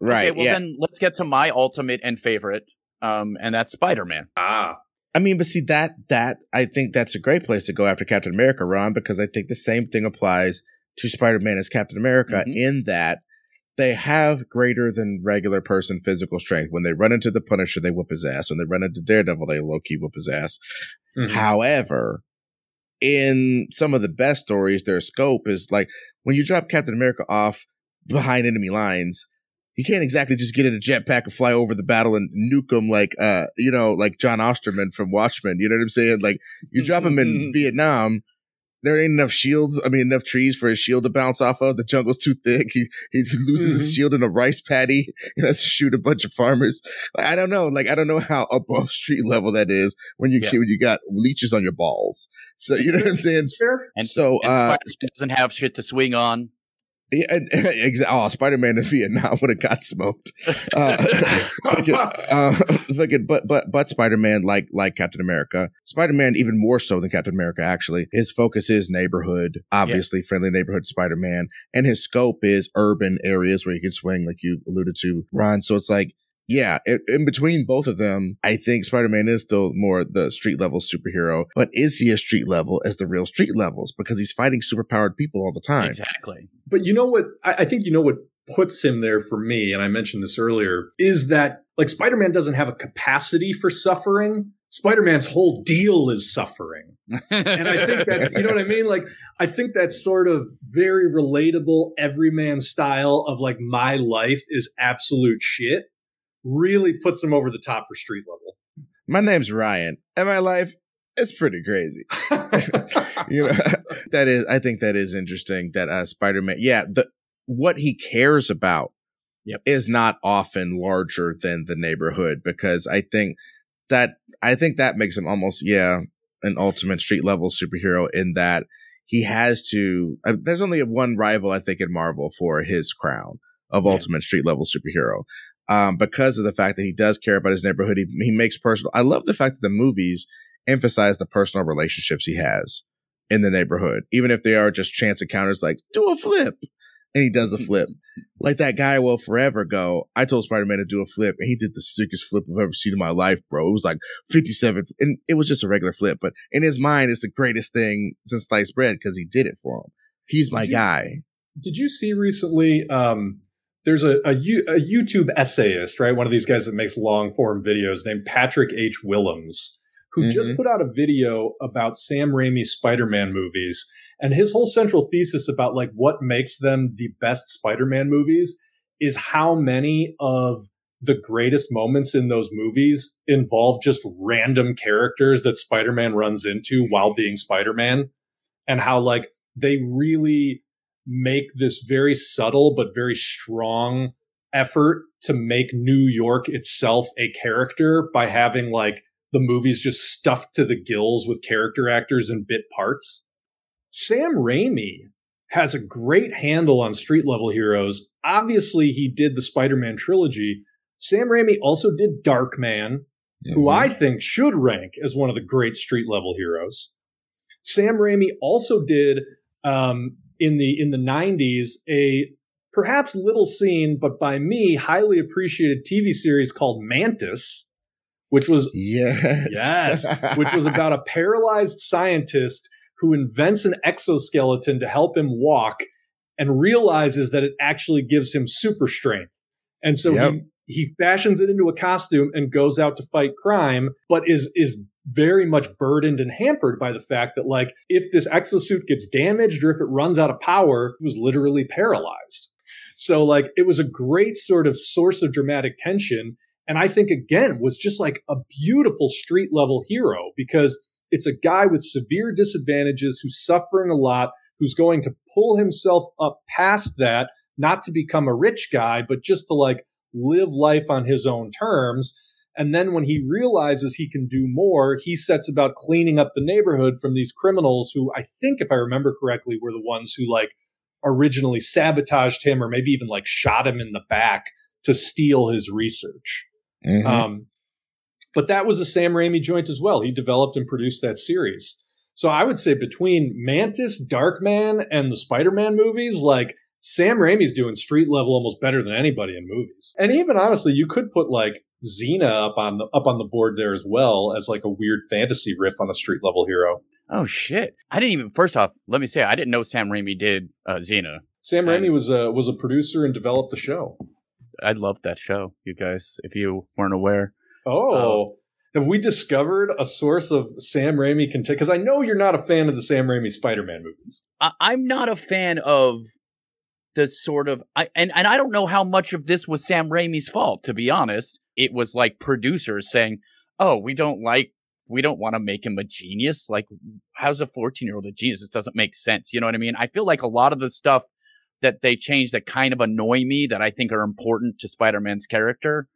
right? Okay, well yeah. then let's get to my ultimate and favorite, um, and that's Spider Man. Ah, I mean, but see that that I think that's a great place to go after Captain America, Ron, because I think the same thing applies to Spider-Man as Captain America mm-hmm. in that they have greater than regular person physical strength. When they run into the Punisher, they whoop his ass. When they run into Daredevil, they low key whoop his ass. Mm-hmm. However, in some of the best stories, their scope is like when you drop Captain America off behind enemy lines, he can't exactly just get in a jetpack and fly over the battle and nuke them like uh you know like Jon Osterman from Watchmen. You know what I'm saying? Like you drop him in Vietnam, there ain't enough shields. I mean, enough trees for his shield to bounce off of. The jungle's too thick. He he loses mm-hmm. his shield in a rice paddy. He has to shoot a bunch of farmers. Like, I don't know. Like I don't know how above street level that is when you yeah. when you got leeches on your balls. So you know what I'm saying? Sure. And so and uh, doesn't have shit to swing on. Yeah, exactly. Oh, Spider Man in Vietnam would have got smoked. Uh, fucking, uh, fucking, but but but Spider Man, like like Captain America, Spider Man even more so than Captain America. Actually, his focus is neighborhood, obviously yeah. friendly neighborhood Spider Man, and his scope is urban areas where he can swing, like you alluded to, Ron. So it's like yeah, in between both of them, I think Spider Man is still more the street level superhero. But is he a street level as the real street levels? Because he's fighting superpowered people all the time. Exactly. But you know what? I, I think you know what puts him there for me, and I mentioned this earlier, is that like Spider Man doesn't have a capacity for suffering. Spider Man's whole deal is suffering. and I think that's, you know what I mean? Like, I think that's sort of very relatable, everyman style of like, my life is absolute shit, really puts him over the top for street level. My name's Ryan, and my life is pretty crazy. you know, that is, I think that is interesting that uh, Spider Man, yeah, the, what he cares about yep. is not often larger than the neighborhood because I think that I think that makes him almost yeah an ultimate street level superhero in that he has to. Uh, there's only one rival I think in Marvel for his crown of yeah. ultimate street level superhero. Um, because of the fact that he does care about his neighborhood, he, he makes personal. I love the fact that the movies emphasize the personal relationships he has in the neighborhood, even if they are just chance encounters like do a flip and he does a flip. like that guy will forever go, I told Spider Man to do a flip and he did the sickest flip I've ever seen in my life, bro. It was like 57 and it was just a regular flip, but in his mind, it's the greatest thing since sliced bread because he did it for him. He's my did you, guy. Did you see recently? Um, there's a, a, a YouTube essayist, right? One of these guys that makes long form videos named Patrick H. Willems, who mm-hmm. just put out a video about Sam Raimi's Spider Man movies and his whole central thesis about like what makes them the best Spider-Man movies is how many of the greatest moments in those movies involve just random characters that Spider-Man runs into while being Spider-Man and how like they really make this very subtle but very strong effort to make New York itself a character by having like the movies just stuffed to the gills with character actors and bit parts. Sam Raimi has a great handle on street level heroes. Obviously, he did the Spider Man trilogy. Sam Raimi also did Darkman, mm-hmm. who I think should rank as one of the great street level heroes. Sam Raimi also did um, in the in the 90s a perhaps little seen, but by me highly appreciated TV series called Mantis, which was yes, yes, which was about a paralyzed scientist who invents an exoskeleton to help him walk and realizes that it actually gives him super strength. And so yep. he, he fashions it into a costume and goes out to fight crime, but is, is very much burdened and hampered by the fact that like, if this exosuit gets damaged or if it runs out of power, he was literally paralyzed. So like, it was a great sort of source of dramatic tension. And I think again was just like a beautiful street level hero because it's a guy with severe disadvantages who's suffering a lot, who's going to pull himself up past that, not to become a rich guy, but just to like live life on his own terms. And then when he realizes he can do more, he sets about cleaning up the neighborhood from these criminals who I think, if I remember correctly, were the ones who like originally sabotaged him or maybe even like shot him in the back to steal his research. Mm-hmm. Um, but that was a Sam Raimi joint as well. He developed and produced that series. So I would say between Mantis, Darkman, and the Spider-Man movies, like Sam Raimi's doing street level almost better than anybody in movies. And even honestly, you could put like Xena up on the up on the board there as well as like a weird fantasy riff on a street level hero. Oh shit! I didn't even. First off, let me say I didn't know Sam Raimi did uh, Xena. Sam Raimi was a was a producer and developed the show. I loved that show, you guys. If you weren't aware, Oh, have we discovered a source of Sam Raimi content? Because I know you're not a fan of the Sam Raimi Spider-Man movies. I- I'm not a fan of the sort of I and, and I don't know how much of this was Sam Raimi's fault, to be honest. It was like producers saying, Oh, we don't like we don't want to make him a genius. Like, how's a 14 year old a genius? This doesn't make sense. You know what I mean? I feel like a lot of the stuff that they changed that kind of annoy me that I think are important to Spider Man's character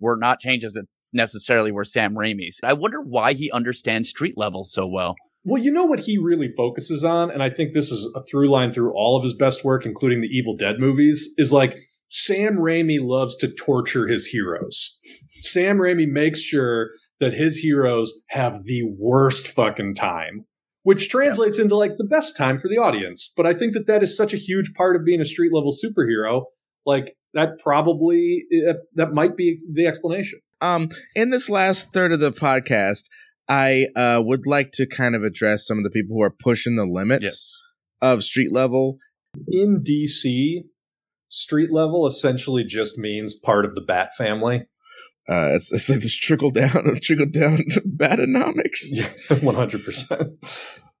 were not changes that necessarily were Sam Raimi's. I wonder why he understands street level so well. Well, you know what he really focuses on, and I think this is a through line through all of his best work, including the Evil Dead movies, is like Sam Raimi loves to torture his heroes. Sam Raimi makes sure that his heroes have the worst fucking time, which translates yeah. into like the best time for the audience. But I think that that is such a huge part of being a street level superhero. Like that probably that might be the explanation. Um, in this last third of the podcast, I uh, would like to kind of address some of the people who are pushing the limits yes. of street level in DC. street level essentially just means part of the Bat family. Uh, it's, it's like this trickle down, trickle down Batonomics. One hundred percent.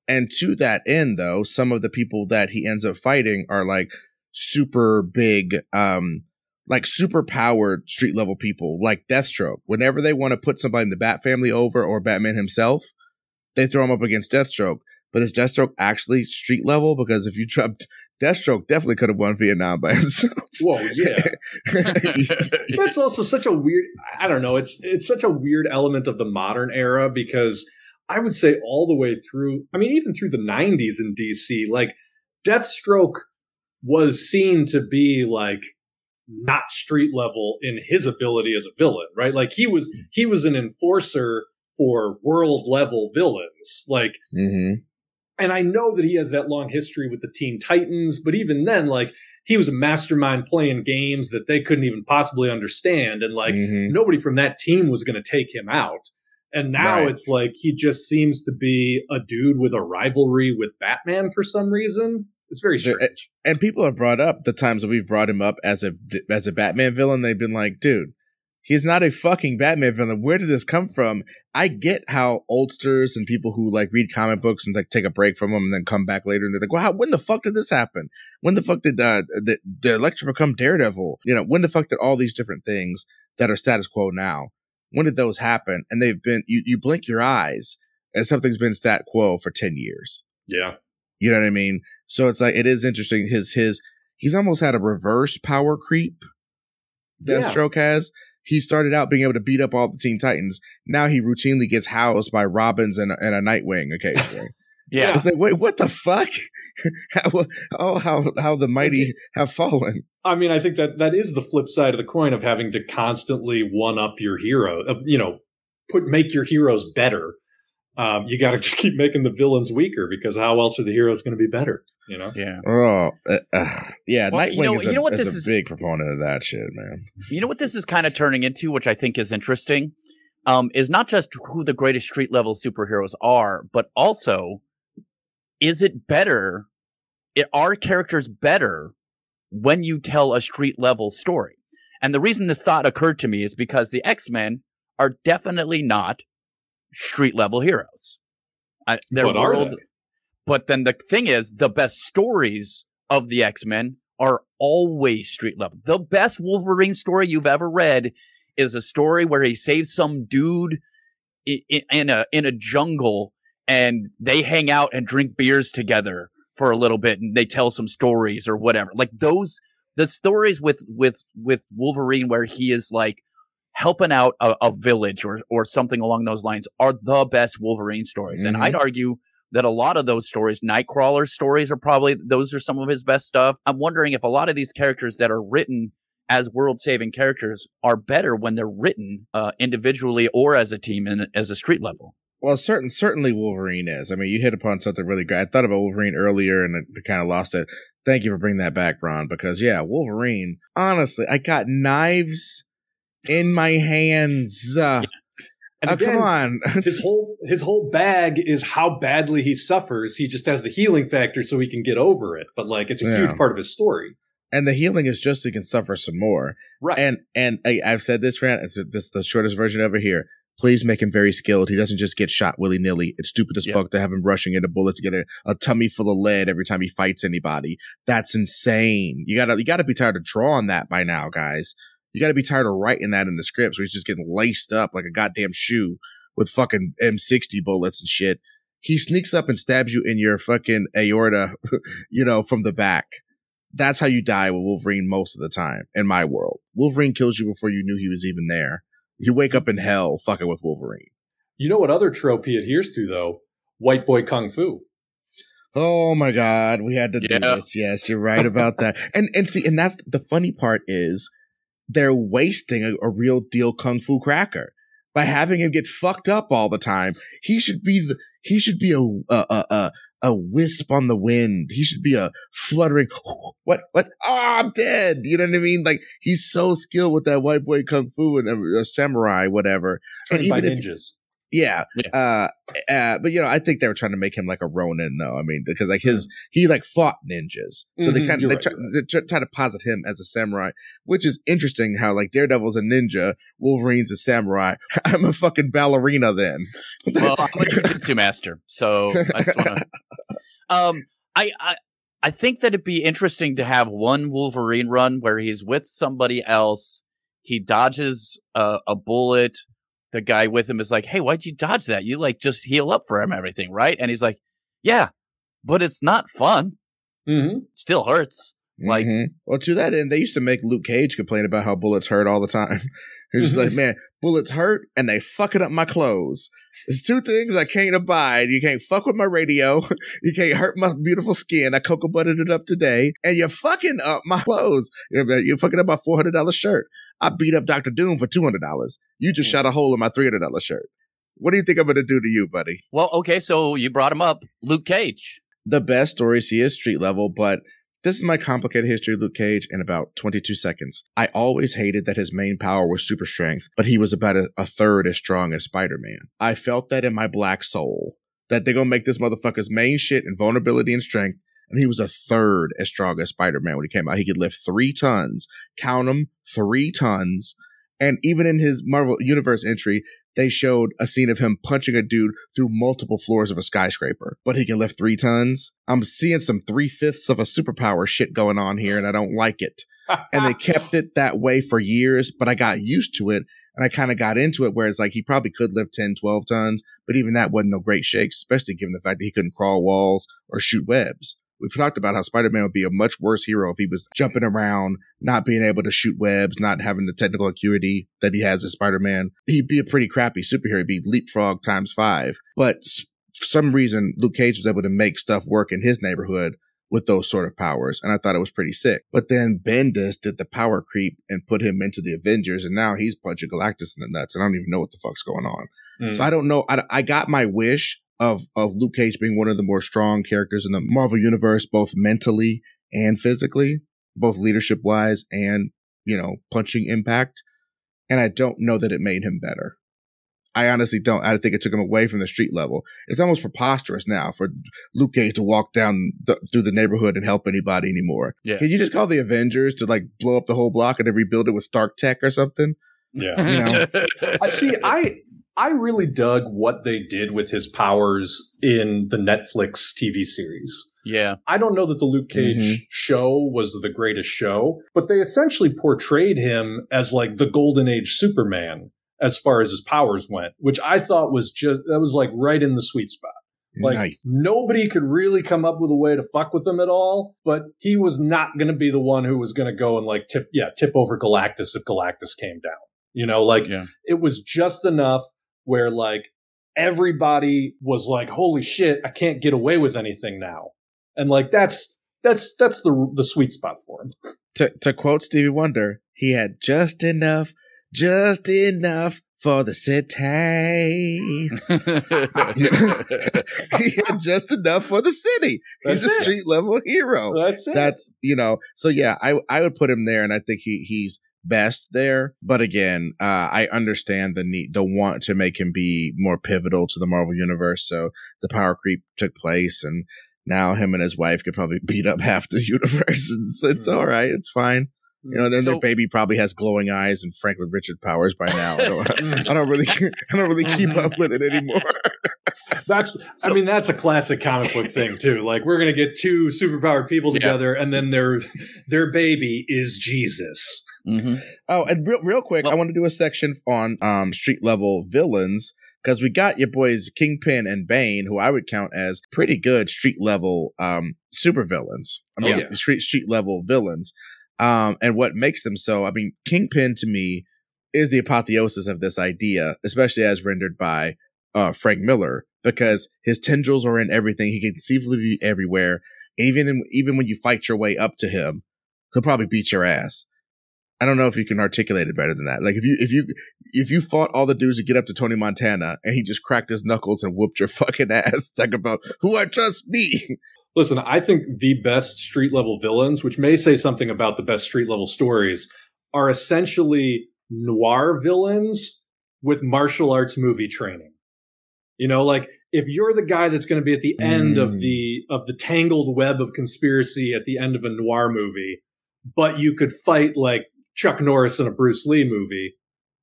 And to that end, though, some of the people that he ends up fighting are like super big, um, like super powered street level people, like Deathstroke. Whenever they want to put somebody in the Bat family over or Batman himself, they throw him up against Deathstroke. But is Deathstroke actually street level? Because if you dropped Deathstroke, definitely could have won Vietnam by himself. Whoa, yeah. That's also such a weird. I don't know. It's it's such a weird element of the modern era because I would say all the way through. I mean, even through the '90s in DC, like Deathstroke was seen to be like not street level in his ability as a villain, right? Like he was he was an enforcer for world level villains, like. Mm-hmm and I know that he has that long history with the Teen Titans, but even then, like he was a mastermind playing games that they couldn't even possibly understand, and like mm-hmm. nobody from that team was going to take him out. And now right. it's like he just seems to be a dude with a rivalry with Batman for some reason. It's very strange. And people have brought up the times that we've brought him up as a as a Batman villain. They've been like, dude, He's not a fucking Batman villain. Where did this come from? I get how oldsters and people who like read comic books and like take a break from them and then come back later and they're like, well, how, when the fuck did this happen? When the fuck did uh, the, the Elektra become Daredevil? You know, when the fuck did all these different things that are status quo now? When did those happen? And they've been, you, you blink your eyes and something's been stat quo for 10 years. Yeah. You know what I mean? So it's like, it is interesting. His, his, he's almost had a reverse power creep Deathstroke yeah. has he started out being able to beat up all the Teen Titans. Now he routinely gets housed by Robins and, and a Nightwing occasionally. yeah, it's like, wait, what the fuck? how, oh, how how the mighty have fallen. I mean, I think that that is the flip side of the coin of having to constantly one up your hero. Of you know, put make your heroes better. Um, you got to just keep making the villains weaker because how else are the heroes going to be better? You know? Yeah. Oh, uh, uh, yeah. Well, Nightwing you know, is, a, you know what is this a is, big proponent of that shit, man. You know what this is kind of turning into, which I think is interesting, um, is not just who the greatest street level superheroes are, but also is it better? It, are characters better when you tell a street level story? And the reason this thought occurred to me is because the X Men are definitely not street level heroes. I, their what world, but then the thing is, the best stories of the X Men are always street level. The best Wolverine story you've ever read is a story where he saves some dude in a in a jungle and they hang out and drink beers together for a little bit and they tell some stories or whatever. Like those the stories with with with Wolverine where he is like helping out a, a village or or something along those lines are the best Wolverine stories. Mm-hmm. And I'd argue that a lot of those stories, Nightcrawler stories are probably, those are some of his best stuff. I'm wondering if a lot of these characters that are written as world saving characters are better when they're written uh, individually or as a team and as a street level. Well, certain certainly Wolverine is. I mean, you hit upon something really great. I thought about Wolverine earlier and I kind of lost it. Thank you for bringing that back, Ron, because yeah, Wolverine. Honestly, I got knives in my hands. Uh, oh, again, come on. his whole his whole bag is how badly he suffers. He just has the healing factor so he can get over it. But like it's a yeah. huge part of his story. And the healing is just so he can suffer some more. Right. And and I, have said this, Fran, it's this is the shortest version ever here. Please make him very skilled. He doesn't just get shot willy nilly. It's stupid as fuck to have him rushing into bullets to get a, a tummy full of lead every time he fights anybody. That's insane. You gotta you gotta be tired of drawing that by now, guys. You got to be tired of writing that in the scripts where he's just getting laced up like a goddamn shoe with fucking M60 bullets and shit. He sneaks up and stabs you in your fucking aorta, you know, from the back. That's how you die with Wolverine most of the time in my world. Wolverine kills you before you knew he was even there. You wake up in hell fucking with Wolverine. You know what other trope he adheres to though? White boy kung fu. Oh my god, we had to yeah. do this. Yes, you're right about that. and and see, and that's the funny part is they're wasting a, a, real deal kung fu cracker by having him get fucked up all the time. He should be the he should be a a a, a wisp on the wind. He should be a fluttering what what oh I'm dead. You know what I mean? Like he's so skilled with that white boy kung fu and a, a samurai whatever. Trained by ninjas. Yeah. yeah. Uh, uh, but you know, I think they were trying to make him like a Ronin, though. I mean, because like his he like fought ninjas, so mm-hmm, they kind of they, right, try, right. they try to posit him as a samurai, which is interesting. How like Daredevil's a ninja, Wolverine's a samurai. I'm a fucking ballerina then. well, I'm a jujitsu master, so I just want to. Um, I, I I think that it'd be interesting to have one Wolverine run where he's with somebody else. He dodges a, a bullet the guy with him is like, Hey, why'd you dodge that? You like just heal up for him, everything, right? And he's like, Yeah, but it's not fun. Mm-hmm. Still hurts. Like, mm-hmm. well, to that end, they used to make Luke Cage complain about how bullets hurt all the time. He's just like, mm-hmm. man, bullets hurt and they fucking up my clothes. There's two things I can't abide. You can't fuck with my radio. You can't hurt my beautiful skin. I cocoa buttered it up today, and you're fucking up my clothes. You're fucking up my four hundred dollar shirt. I beat up Doctor Doom for two hundred dollars. You just mm. shot a hole in my three hundred dollar shirt. What do you think I'm going to do to you, buddy? Well, okay, so you brought him up, Luke Cage. The best stories he is street level, but this is my complicated history of Luke Cage in about 22 seconds. I always hated that his main power was super strength, but he was about a, a third as strong as Spider Man. I felt that in my black soul, that they're gonna make this motherfucker's main shit and vulnerability and strength. And he was a third as strong as Spider Man when he came out. He could lift three tons, count them, three tons. And even in his Marvel Universe entry, they showed a scene of him punching a dude through multiple floors of a skyscraper, but he can lift three tons. I'm seeing some three fifths of a superpower shit going on here, and I don't like it. and they kept it that way for years, but I got used to it and I kind of got into it where it's like he probably could lift 10, 12 tons, but even that wasn't no great shakes, especially given the fact that he couldn't crawl walls or shoot webs. We've talked about how Spider-Man would be a much worse hero if he was jumping around, not being able to shoot webs, not having the technical acuity that he has as Spider-Man. He'd be a pretty crappy superhero. He'd be leapfrog times five. But for some reason, Luke Cage was able to make stuff work in his neighborhood with those sort of powers. And I thought it was pretty sick. But then Bendis did the power creep and put him into the Avengers. And now he's punching Galactus in the nuts. And I don't even know what the fuck's going on. Mm. So I don't know. I, I got my wish of of Luke Cage being one of the more strong characters in the Marvel universe, both mentally and physically, both leadership wise and you know punching impact. And I don't know that it made him better. I honestly don't. I think it took him away from the street level. It's almost preposterous now for Luke Cage to walk down the, through the neighborhood and help anybody anymore. Yeah. Can you just call the Avengers to like blow up the whole block and then rebuild it with Stark Tech or something? Yeah. You know? I see. I I really dug what they did with his powers in the Netflix TV series. Yeah. I don't know that the Luke Cage mm-hmm. show was the greatest show, but they essentially portrayed him as like the golden age Superman as far as his powers went, which I thought was just, that was like right in the sweet spot. Like nice. nobody could really come up with a way to fuck with him at all, but he was not going to be the one who was going to go and like tip, yeah, tip over Galactus if Galactus came down. You know, like yeah. it was just enough where like everybody was like, holy shit, I can't get away with anything now. And like that's that's that's the the sweet spot for him. To to quote Stevie Wonder, he had just enough, just enough for the city. he had just enough for the city. He's that's a street level hero. That's it. That's you know. So yeah, I I would put him there, and I think he he's best there. But again, uh, I understand the need, the want to make him be more pivotal to the Marvel universe. So the power creep took place, and now him and his wife could probably beat up half the universe. It's, it's all right. It's fine. You know, then so, their baby probably has glowing eyes and Franklin Richard powers by now. I don't, I don't really, I don't really keep up with it anymore. that's, so, I mean, that's a classic comic book thing too. Like we're gonna get two superpowered people together, yeah. and then their their baby is Jesus. Mm-hmm. Oh, and real, real quick, well, I want to do a section on um, street level villains because we got your boys Kingpin and Bane, who I would count as pretty good street level um, super villains. I mean, oh, yeah. street street level villains. Um, and what makes them so? I mean, Kingpin to me is the apotheosis of this idea, especially as rendered by uh, Frank Miller, because his tendrils are in everything. He can conceivably be everywhere. Even in, even when you fight your way up to him, he'll probably beat your ass. I don't know if you can articulate it better than that. Like if you if you if you fought all the dudes to get up to Tony Montana and he just cracked his knuckles and whooped your fucking ass, talk about who I trust me. Listen, I think the best street level villains, which may say something about the best street level stories, are essentially noir villains with martial arts movie training. You know, like if you're the guy that's going to be at the end Mm. of the of the tangled web of conspiracy at the end of a noir movie, but you could fight like Chuck Norris in a Bruce Lee movie,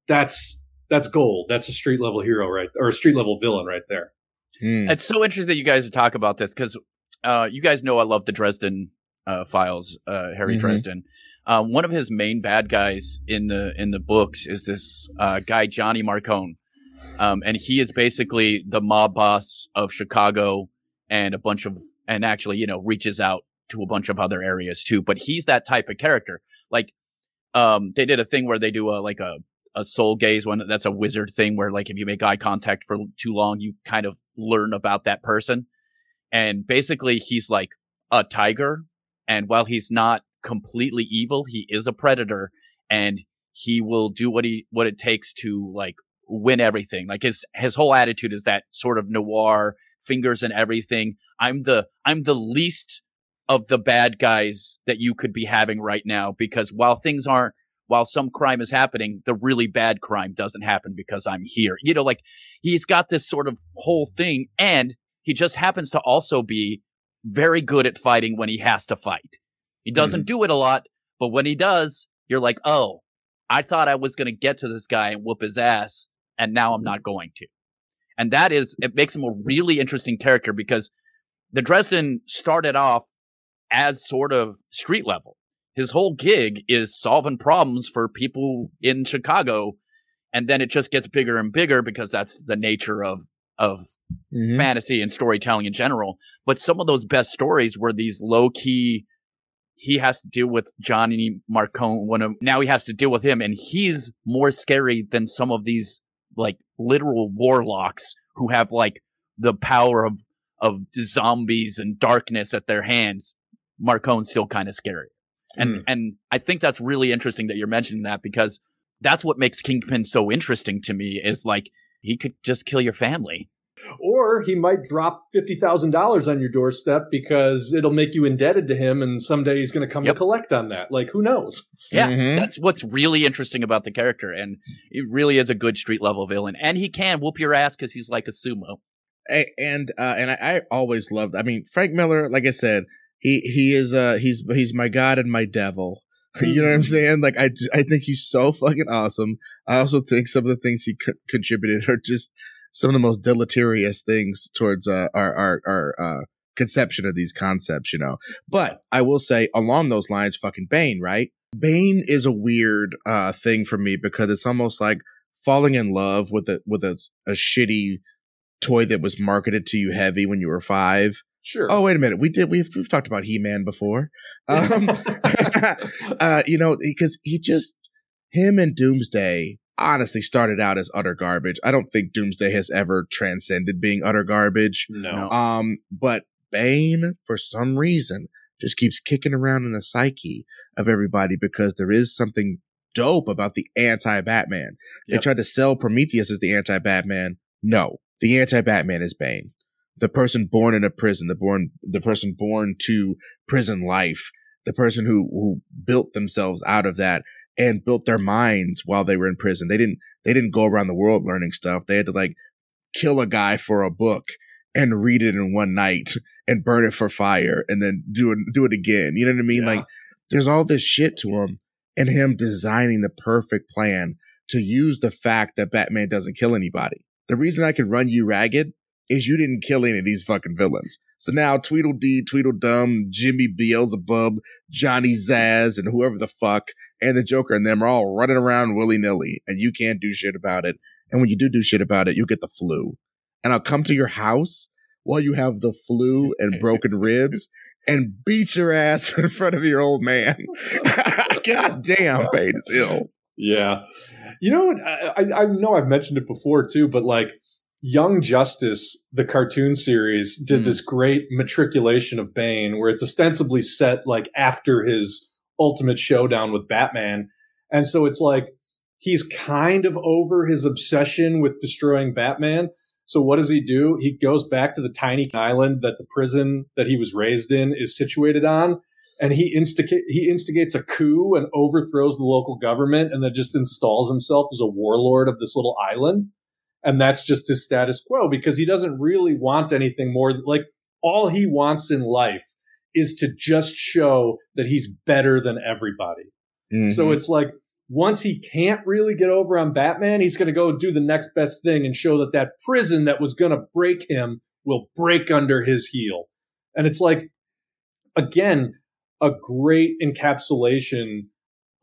that's that's gold. That's a street level hero right or a street level villain right there. Hmm. It's so interesting that you guys talk about this because uh, you guys know I love the Dresden uh, files, uh, Harry Mhm. Dresden. Um, one of his main bad guys in the in the books is this uh, guy Johnny Marcone, um, and he is basically the mob boss of Chicago and a bunch of and actually you know reaches out to a bunch of other areas too. But he's that type of character. Like um, they did a thing where they do a like a a soul gaze one. That's a wizard thing where like if you make eye contact for too long you kind of learn about that person. And basically he's like a tiger. And while he's not completely evil he is a predator. And he will do what he what it takes to like win everything. Like his his whole attitude is that sort of noir fingers and everything. I'm the i'm the least of the bad guys that you could be having right now because while things aren't while some crime is happening, the really bad crime doesn't happen because I'm here. You know, like he's got this sort of whole thing and he just happens to also be very good at fighting when he has to fight. He doesn't mm-hmm. do it a lot, but when he does, you're like, oh, I thought I was going to get to this guy and whoop his ass, and now I'm not going to. And that is, it makes him a really interesting character because the Dresden started off as sort of street level his whole gig is solving problems for people in Chicago. And then it just gets bigger and bigger because that's the nature of, of Mhm. fantasy and storytelling in general. But some of those best stories were these low key. He has to deal with Johnny Marcone. One of now he has to deal with him, and he's more scary than some of these like literal warlocks who have like the power of of zombies and darkness at their hands. Marcone's still kind of scary. And Mm. and I think that's really interesting that you're mentioning that because that's what makes Kingpin so interesting to me is like he could just kill your family. Or he might drop fifty thousand dollars on your doorstep because it'll make you indebted to him, and someday he's going to come Yep. to collect on that. Like who knows? Yeah, Mhm. that's what's really interesting about the character, and it really is a good street level villain. And he can whoop your ass because he's like a sumo. A- and uh, and I, I always loved. I mean, Frank Miller, like I said, he he is uh he's he's my god and my devil. you know what I'm saying? Like i i think he's so fucking awesome. I also think some of the things he co- contributed are just some of the most deleterious things towards uh, our our our uh, conception of these concepts. You know, but I will say along those lines, fucking Bane, right? Bane is a weird uh thing for me because it's almost like falling in love with a with a, a shitty toy that was marketed to you heavy when you were five. Sure. Oh, wait a minute. We did. We've, we've talked about He Man before. Um, uh, you know, because he just, him and Doomsday honestly started out as utter garbage. I don't think Doomsday has ever transcended being utter garbage. no. Um, but Bane, for some reason, just keeps kicking around in the psyche of everybody because there is something dope about the anti Batman. They tried to sell Prometheus as the anti Batman. No, the anti Batman is Bane. The person born in a prison, the born, the person born to prison life, the person who, who built themselves out of that and built their minds while they were in prison. They didn't, they didn't go around the world learning stuff. They had to like kill a guy for a book and read it in one night and burn it for fire and then do it, do it again. You know what I mean? Yeah. Like there's all this shit to him and him designing the perfect plan to use the fact that Batman doesn't kill anybody. The reason I can run you ragged is you didn't kill any of these fucking villains. So now Tweedledee, Tweedledum, Jimmy Beelzebub, Johnny Zaz, and whoever the fuck, and the Joker and them are all running around willy nilly, and you can't do shit about it. And when you do do shit about it, you get the flu. And I'll come to your house while you have the flu and broken ribs and beat your ass in front of your old man. God damn, Bane is ill. Yeah. You know what? I, I, I know I've mentioned it before too, but like Young Justice, the cartoon series, did Hmm. this great matriculation of Bane where it's ostensibly set like after his ultimate showdown with Batman. And so it's like he's kind of over his obsession with destroying Batman. So what does he do? He goes back to the tiny island that the prison that he was raised in is situated on and he instigate he instigates a coup and overthrows the local government and then just installs himself as a warlord of this little island And that's just his status quo because he doesn't really want anything more. Like all he wants in life is to just show that he's better than everybody. Mm-hmm. So it's like once he can't really get over on Batman, he's going to go do the next best thing and show that that prison that was going to break him will break under his heel. And it's like, again, a great encapsulation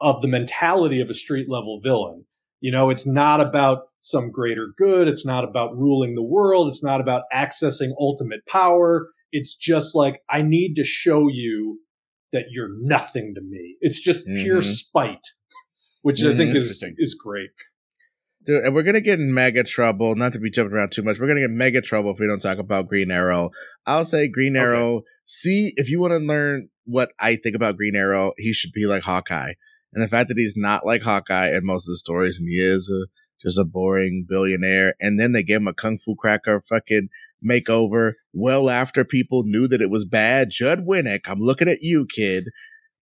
of the mentality of a street level villain. You know, it's not about some greater good. It's not about ruling the world. It's not about accessing ultimate power. It's just like, I need to show you that you're nothing to me. It's just mm-hmm. pure spite, which mm-hmm. I think is, is great. Dude, and we're gonna get in mega trouble. Not to be jumping around too much, we're gonna get mega trouble if we don't talk about Green Arrow. I'll say Green Arrow. Okay. See, if you want to learn what I think about Green Arrow, he should be like Hawkeye. And the fact that he's not like Hawkeye in most of the stories, and he is a, just a boring billionaire, and then they gave him a kung fu cracker fucking makeover well after people knew that it was bad. Judd Winick, I'm looking at you, kid.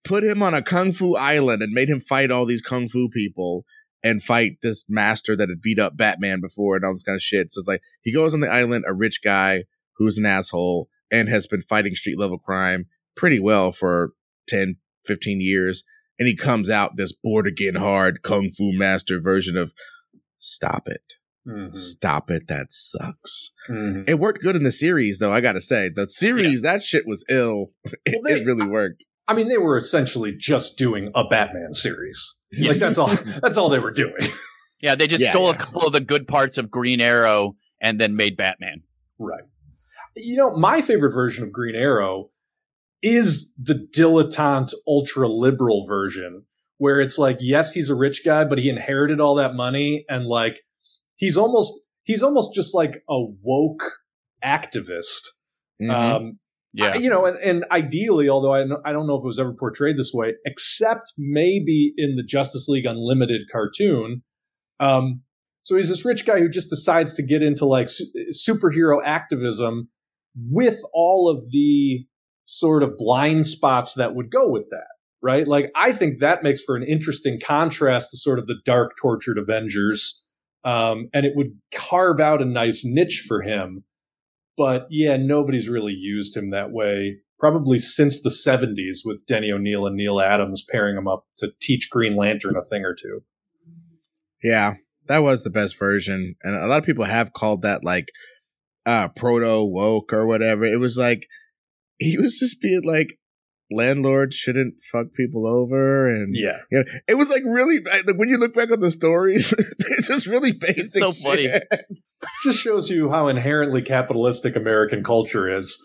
Put him on a kung fu island and made him fight all these kung fu people and fight this master that had beat up Batman before and all this kind of shit. So it's like he goes on the island, a rich guy who's an asshole and has been fighting street level crime pretty well for 10, 15 years. And he comes out this bored again hard kung fu master version of stop it. Mm-hmm. Stop it. That sucks. Mm-hmm. It worked good in the series, though. I got to say, the series, yeah. that shit was ill. It, well, they, it really worked. I mean, they were essentially just doing a Batman series. Like that's all. that's all they were doing. Yeah, they just yeah, stole yeah. a couple of the good parts of Green Arrow and then made Batman. Right. You know, my favorite version of Green Arrow is the dilettante ultra liberal version where it's like, yes, he's a rich guy, but he inherited all that money and like he's almost he's almost just like a woke activist. Mm-hmm. Um, yeah. you know, and, and ideally, although I, I don't know if it was ever portrayed this way, except maybe in the Justice League Unlimited cartoon. Um, so he's this rich guy who just decides to get into like su- superhero activism with all of the sort of blind spots that would go with that, right? Like, I think that makes for an interesting contrast to sort of the dark, tortured Avengers. Um, and it would carve out a nice niche for him but yeah, nobody's really used him that way. Probably since the 70s with Denny O'Neil and Neal Adams pairing him up to teach Green Lantern a thing or two. Yeah, that was the best version. And a lot of people have called that like uh proto woke or whatever. It was like he was just being like landlords shouldn't fuck people over and yeah. you know, it was like really like when you look back on the stories it's just really basic so funny. just shows you how inherently capitalistic american culture is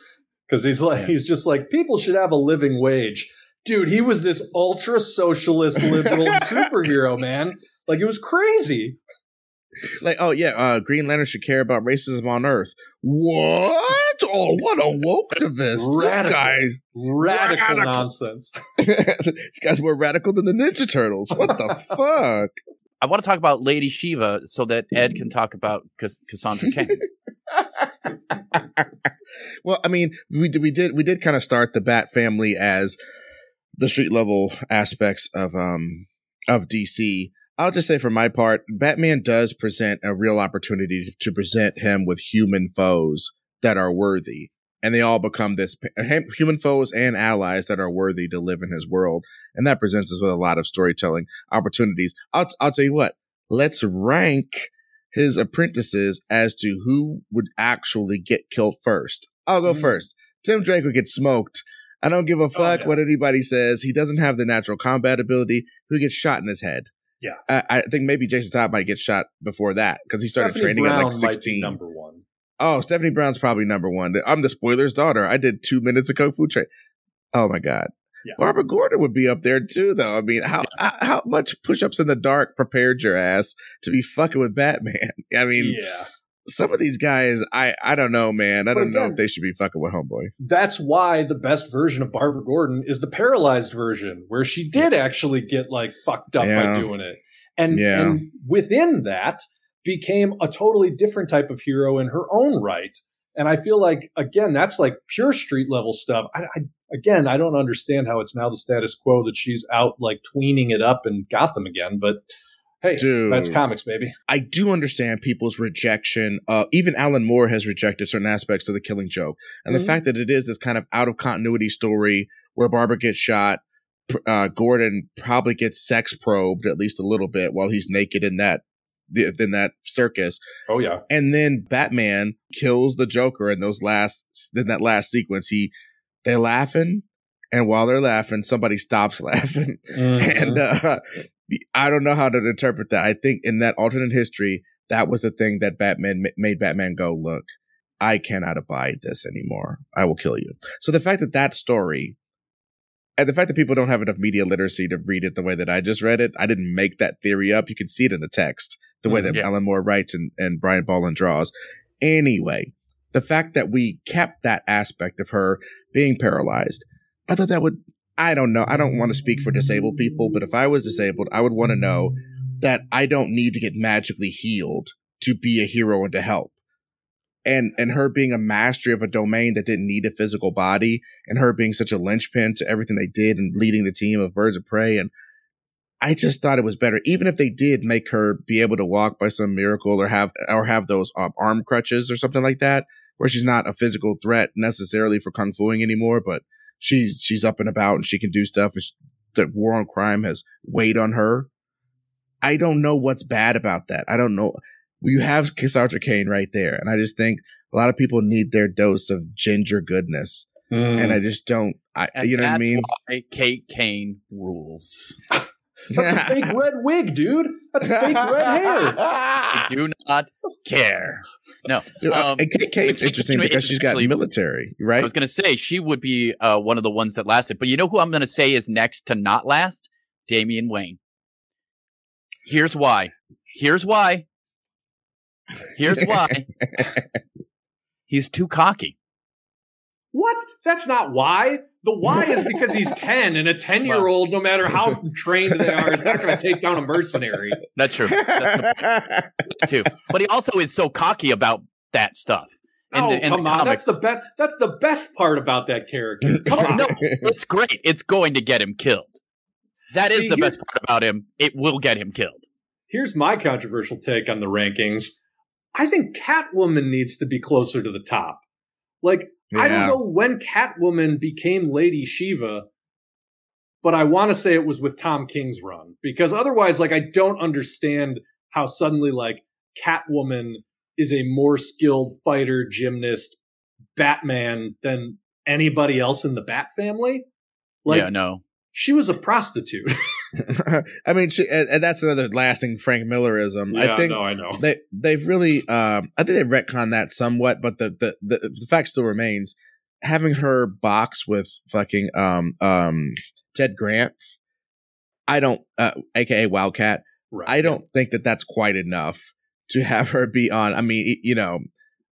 because he's like he's just like people should have a living wage. Dude he was this ultra socialist liberal superhero man. Like it was crazy like, oh yeah, uh, Green Lantern should care about racism on Earth. What? Oh, what a woke activist! Radical, this guy, radical, radical. nonsense. this guy's more radical than the Ninja Turtles. What the fuck? I want to talk about Lady Shiva so that Ed can talk about Cass- Cassandra Cain. well, I mean, we did, we did we did kind of start the Bat family as the street level aspects of um of DC I'll just say for my part, Batman does present a real opportunity to present him with human foes that are worthy. And they all become this human foes and allies that are worthy to live in his world. And that presents us with a lot of storytelling opportunities. I'll, I'll tell you what, let's rank his apprentices as to who would actually get killed first. I'll go mm. first. Tim Drake would get smoked. I don't give a oh, fuck oh, yeah. what anybody says. He doesn't have the natural combat ability. Who gets shot in his head. Yeah, I, I, think maybe Jason Todd might get shot before that because he started Stephanie training Brown at like sixteen. number one. Oh, Stephanie Brown's probably number one. I'm the spoiler's daughter. I did two minutes of kung fu train. Oh my god. Yeah. Barbara Gordon would be up there too, though. I mean, how yeah. how, how much push-ups in the dark prepared your ass to be fucking with Batman? I mean, yeah some of these guys, I I don't know, man. I don't again, know if they should be fucking with Homeboy. That's why the best version of Barbara Gordon is the paralyzed version, where she did actually get like fucked up yeah. by doing it, and yeah. and within that became a totally different type of hero in her own right. And I feel like again, that's like pure street level stuff. I, I again, I don't understand how it's now the status quo that she's out like tweening it up in Gotham again, but Hey, Dude. that's comics, baby. I do understand people's rejection. Uh, even Alan Moore has rejected certain aspects of the Killing Joke, and Mhm. the fact that it is this kind of out of continuity story where Barbara gets shot, uh, Gordon probably gets sex probed at least a little bit while he's naked in that in that circus, Oh yeah. and then Batman kills the Joker in those last in that last sequence. He they're laughing, and while they're laughing, somebody stops laughing and Mhm. I don't know how to interpret that. I think in that alternate history, that was the thing that Batman made Batman go, look, I cannot abide this anymore. I will kill you. So the fact that that story, and the fact that people don't have enough media literacy to read it the way that I just read it, I didn't make that theory up. You can see it in the text, the way Mm, that yeah. Alan Moore writes and, and Brian Bolland draws. Anyway, the fact that we kept that aspect of her being paralyzed, I thought that would I don't know. I don't want to speak for disabled people, but if I was disabled, I would want to know that I don't need to get magically healed to be a hero and to help. And and her being a mastery of a domain that didn't need a physical body, and her being such a linchpin to everything they did and leading the team of Birds of Prey, and I just thought it was better, even if they did make her be able to walk by some miracle or have or have those um, arm crutches or something like that, where she's not a physical threat necessarily for kung fuing anymore, but she's she's up and about and she can do stuff. And she, the war on crime has weighed on her. I don't know what's bad about that. I don't know. You have Cassandra Cain right there, and I just think a lot of people need their dose of ginger goodness, Mm. and I just don't. I And you know what I mean? why Kate Kane rules. That's a fake red wig, dude. That's fake red hair. I do not care. No, Dude, Um, and Kate Kate's interesting because she's got actually- military, right. I was going to say she would be uh, one of the ones that lasted. But you know who I'm going to say is next to not last? Damian Wayne. Here's why. Here's why. Here's why. He's too cocky. What? That's not why. The why is because he's 10 and a 10 year old, no matter how trained they are, is not going to take down a mercenary. That's true. That's too. But he also is so cocky about that stuff. In oh, the, in come the on. comics. That's the best. That's the best part about that character. Come Oh, on. no, it's great. It's going to get him killed. That is See, the best part about him. It will get him killed. Here's my controversial take on the rankings. I think Catwoman needs to be closer to the top. Like, I don't know when Catwoman became Lady Shiva, but I want to say it was with Tom King's run because otherwise, like, I don't understand how suddenly, like, Catwoman is a more skilled fighter, gymnast, Batman than anybody else in the Bat family. Like, yeah, no. she was a prostitute. I mean, she, and, and that's another lasting Frank Millerism. I think no, I know. they they've really um I think they've retconned that somewhat, but the the the, the fact still remains having her box with fucking um um Ted Grant. I don't, uh, aka Wildcat. Right. I don't think that that's quite enough to have her be on. I mean, you know,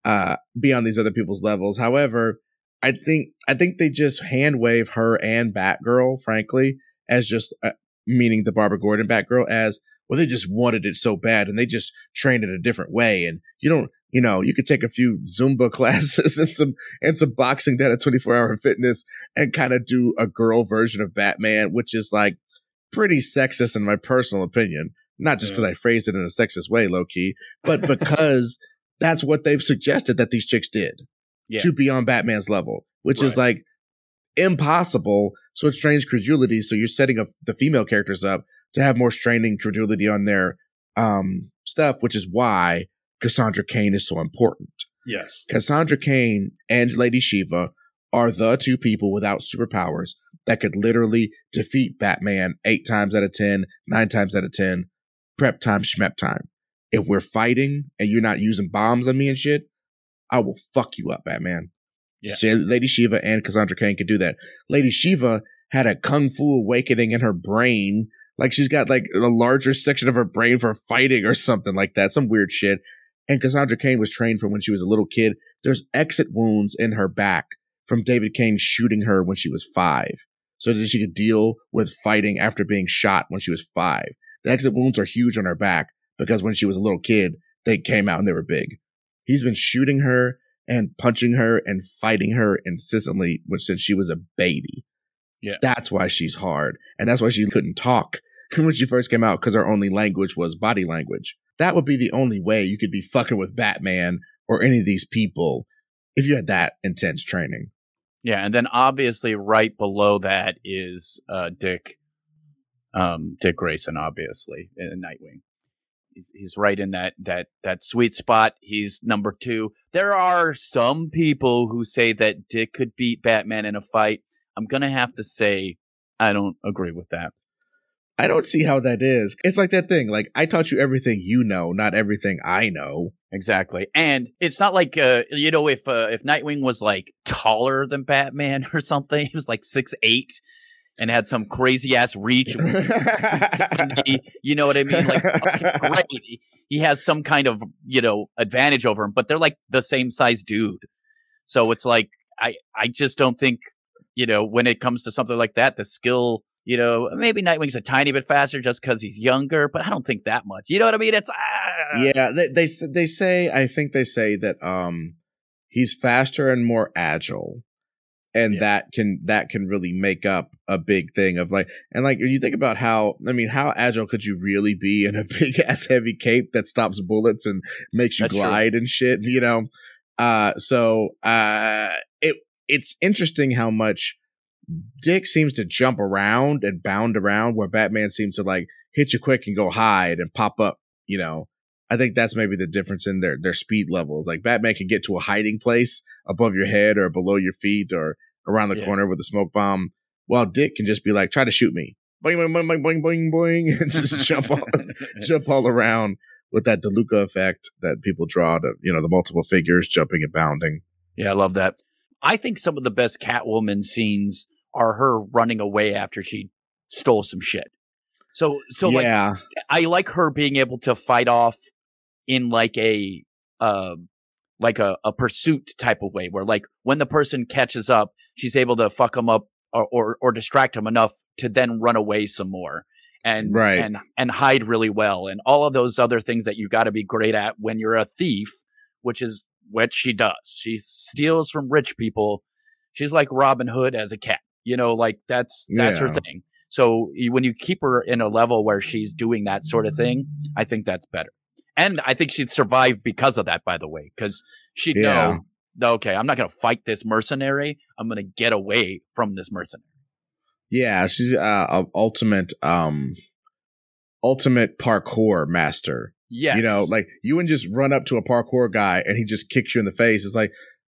uh, be on these other people's levels. However, I think I think they just hand wave her and Batgirl, frankly, as just uh, meaning the Barbara Gordon Batgirl as well. They just wanted it so bad, and they just trained it a different way. And you don't, you know, you could take a few Zumba classes and some and some boxing down at Twenty Four Hour Fitness and kind of do a girl version of Batman, which is like pretty sexist in my personal opinion. Not just because I phrased it in a sexist way, low key, but because that's what they've suggested that these chicks did Yeah. to be on Batman's level, which is like impossible. So it strains credulity. So you're setting up the female characters up to have more straining credulity on their um, stuff, which is why Cassandra Cain is so important. Yes. Cassandra Cain and Lady Shiva are the two people without superpowers that could literally defeat Batman eight times out of ten, nine times out of ten, prep time, schmep time. If we're fighting and you're not using bombs on me and shit, I will fuck you up, Batman. Yeah. Lady Shiva and Cassandra Cain could do that. Lady Shiva had a kung fu awakening in her brain. Like she's got like a larger section of her brain for fighting or something like that. Some weird shit. And Cassandra Cain was trained from when she was a little kid. There's exit wounds in her back from David Cain shooting her when she was five. So that she could deal with fighting after being shot when she was five. The exit wounds are huge on her back because when she was a little kid, they came out and they were big. He's been shooting her and punching her and fighting her incessantly since she was a baby. Yeah. That's why she's hard. And that's why she couldn't talk when she first came out because her only language was body language. That would be the only way you could be fucking with Batman or any of these people if you had that intense training. Yeah, and then obviously right below that is uh, Dick, um, Dick Grayson, obviously in Nightwing. He's he's right in that that that sweet spot. He's number two. There are some people who say that Dick could beat Batman in a fight. I'm gonna have to say I don't agree with that. I don't see how that is. It's like that thing. Like I taught you everything you know, not everything I know. Exactly. And it's not like uh you know if uh, if Nightwing was like taller than Batman or something, he was like six eight and had some crazy ass reach. you know what I mean? Like okay, great. He has some kind of, you know, advantage over him, but they're like the same size dude. So it's like I I just don't think, you know, when it comes to something like that, the skill you know, maybe Nightwing's a tiny bit faster just because he's younger, but I don't think that much. You know what I mean? It's ah. yeah. They, they they say I think they say that um he's faster and more agile, and yeah. that can that can really make up a big thing of like and like you think about how I mean how agile could you really be in a big ass heavy cape that stops bullets and makes you That's glide true. and shit? You know, uh, so uh, it it's interesting how much Dick seems to jump around and bound around where Batman seems to like hit you quick and go hide and pop up, you know. I think that's maybe the difference in their their speed levels. Like Batman can get to a hiding place above your head or below your feet or around the yeah. corner with a smoke bomb, while Dick can just be like, try to shoot me. Boing boing boing boing boing boing and just jump all jump all around with that DeLuca effect that people draw to, you know, the multiple figures jumping and bounding. Yeah, I love that. I think some of the best Catwoman scenes are her running away after she stole some shit. So, so yeah. like, I like her being able to fight off in like a, uh, like a, a pursuit type of way where like when the person catches up, she's able to fuck them up or, or, or distract them enough to then run away some more and, right. and, and hide really well. And all of those other things that you got to be great at when you're a thief, which is what she does. She steals from rich people. She's like Robin Hood as a cat. You know, like that's that's yeah. her thing. So when you keep her in a level where she's doing that sort of thing, I think that's better. And I think she'd survive because of that, by the way, because she'd yeah. know, okay, I'm not going to fight this mercenary. I'm going to get away from this mercenary. Yeah, she's uh, ultimate, um, ultimate parkour master. Yeah, you know, like you would just run up to a parkour guy and he just kicks you in the face. It's like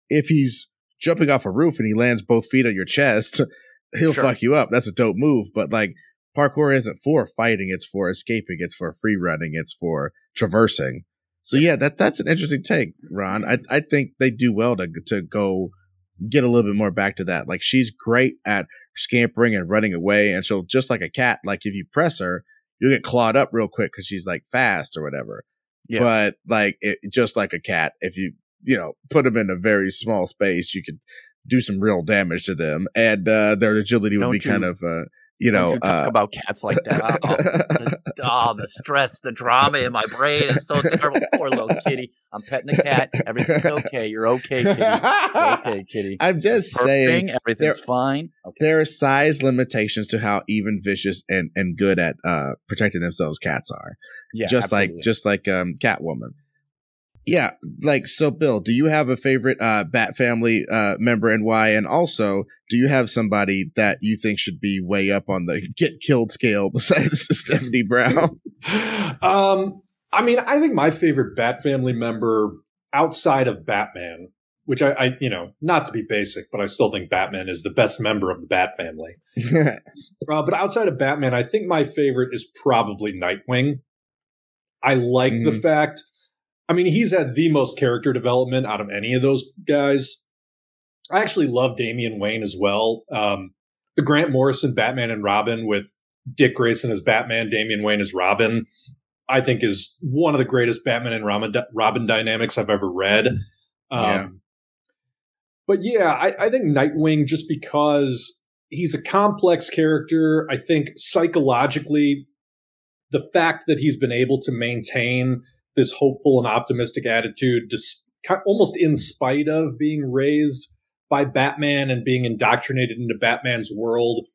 if he's jumping off a roof and he lands both feet on your chest, he'll sure. fuck you up. That's a dope move. But like parkour isn't for fighting, it's for escaping, it's for free running, it's for traversing. So yeah, that that's an interesting take, Ron. I I think they do well to to go get a little bit more back to that. Like she's great at scampering and running away, and she'll just like a cat. Like if you press her, you'll get clawed up real quick because she's like fast or whatever. Yeah. But like it, just like a cat, if you you know, put them in a very small space, you could do some real damage to them, and uh, their agility would Don't be you, kind of, uh, you know, you talk uh, about cats like that. Oh, the, oh, the stress, the drama in my brain is so terrible. Poor little kitty. I'm petting the cat. Everything's okay. You're okay, kitty. You're okay, kitty. I'm just saying, everything's there, fine. Okay. There are size limitations to how even vicious and and good at uh, protecting themselves cats are. Yeah, just absolutely. like just like um, Catwoman yeah, like so Bill, do you have a favorite uh Bat family uh member and why? And also, do you have somebody that you think should be way up on the get killed scale besides Stephanie Brown? um I mean, I think my favorite Bat family member outside of Batman, which I, I, you know, not to be basic, but I still think Batman is the best member of the Bat family. uh, but outside of Batman, I think my favorite is probably Nightwing. I like mm-hmm. the fact I mean, he's had the most character development out of any of those guys. I actually love Damian Wayne as well. Um, the Grant Morrison Batman and Robin with Dick Grayson as Batman, Damian Wayne as Robin, I think is one of the greatest Batman and Robin, Robin dynamics I've ever read. Um, yeah. But yeah, I, I think Nightwing, just because he's a complex character, I think psychologically, the fact that he's been able to maintain – this hopeful and optimistic attitude, just almost in spite of being raised by Batman and being indoctrinated into Batman's world.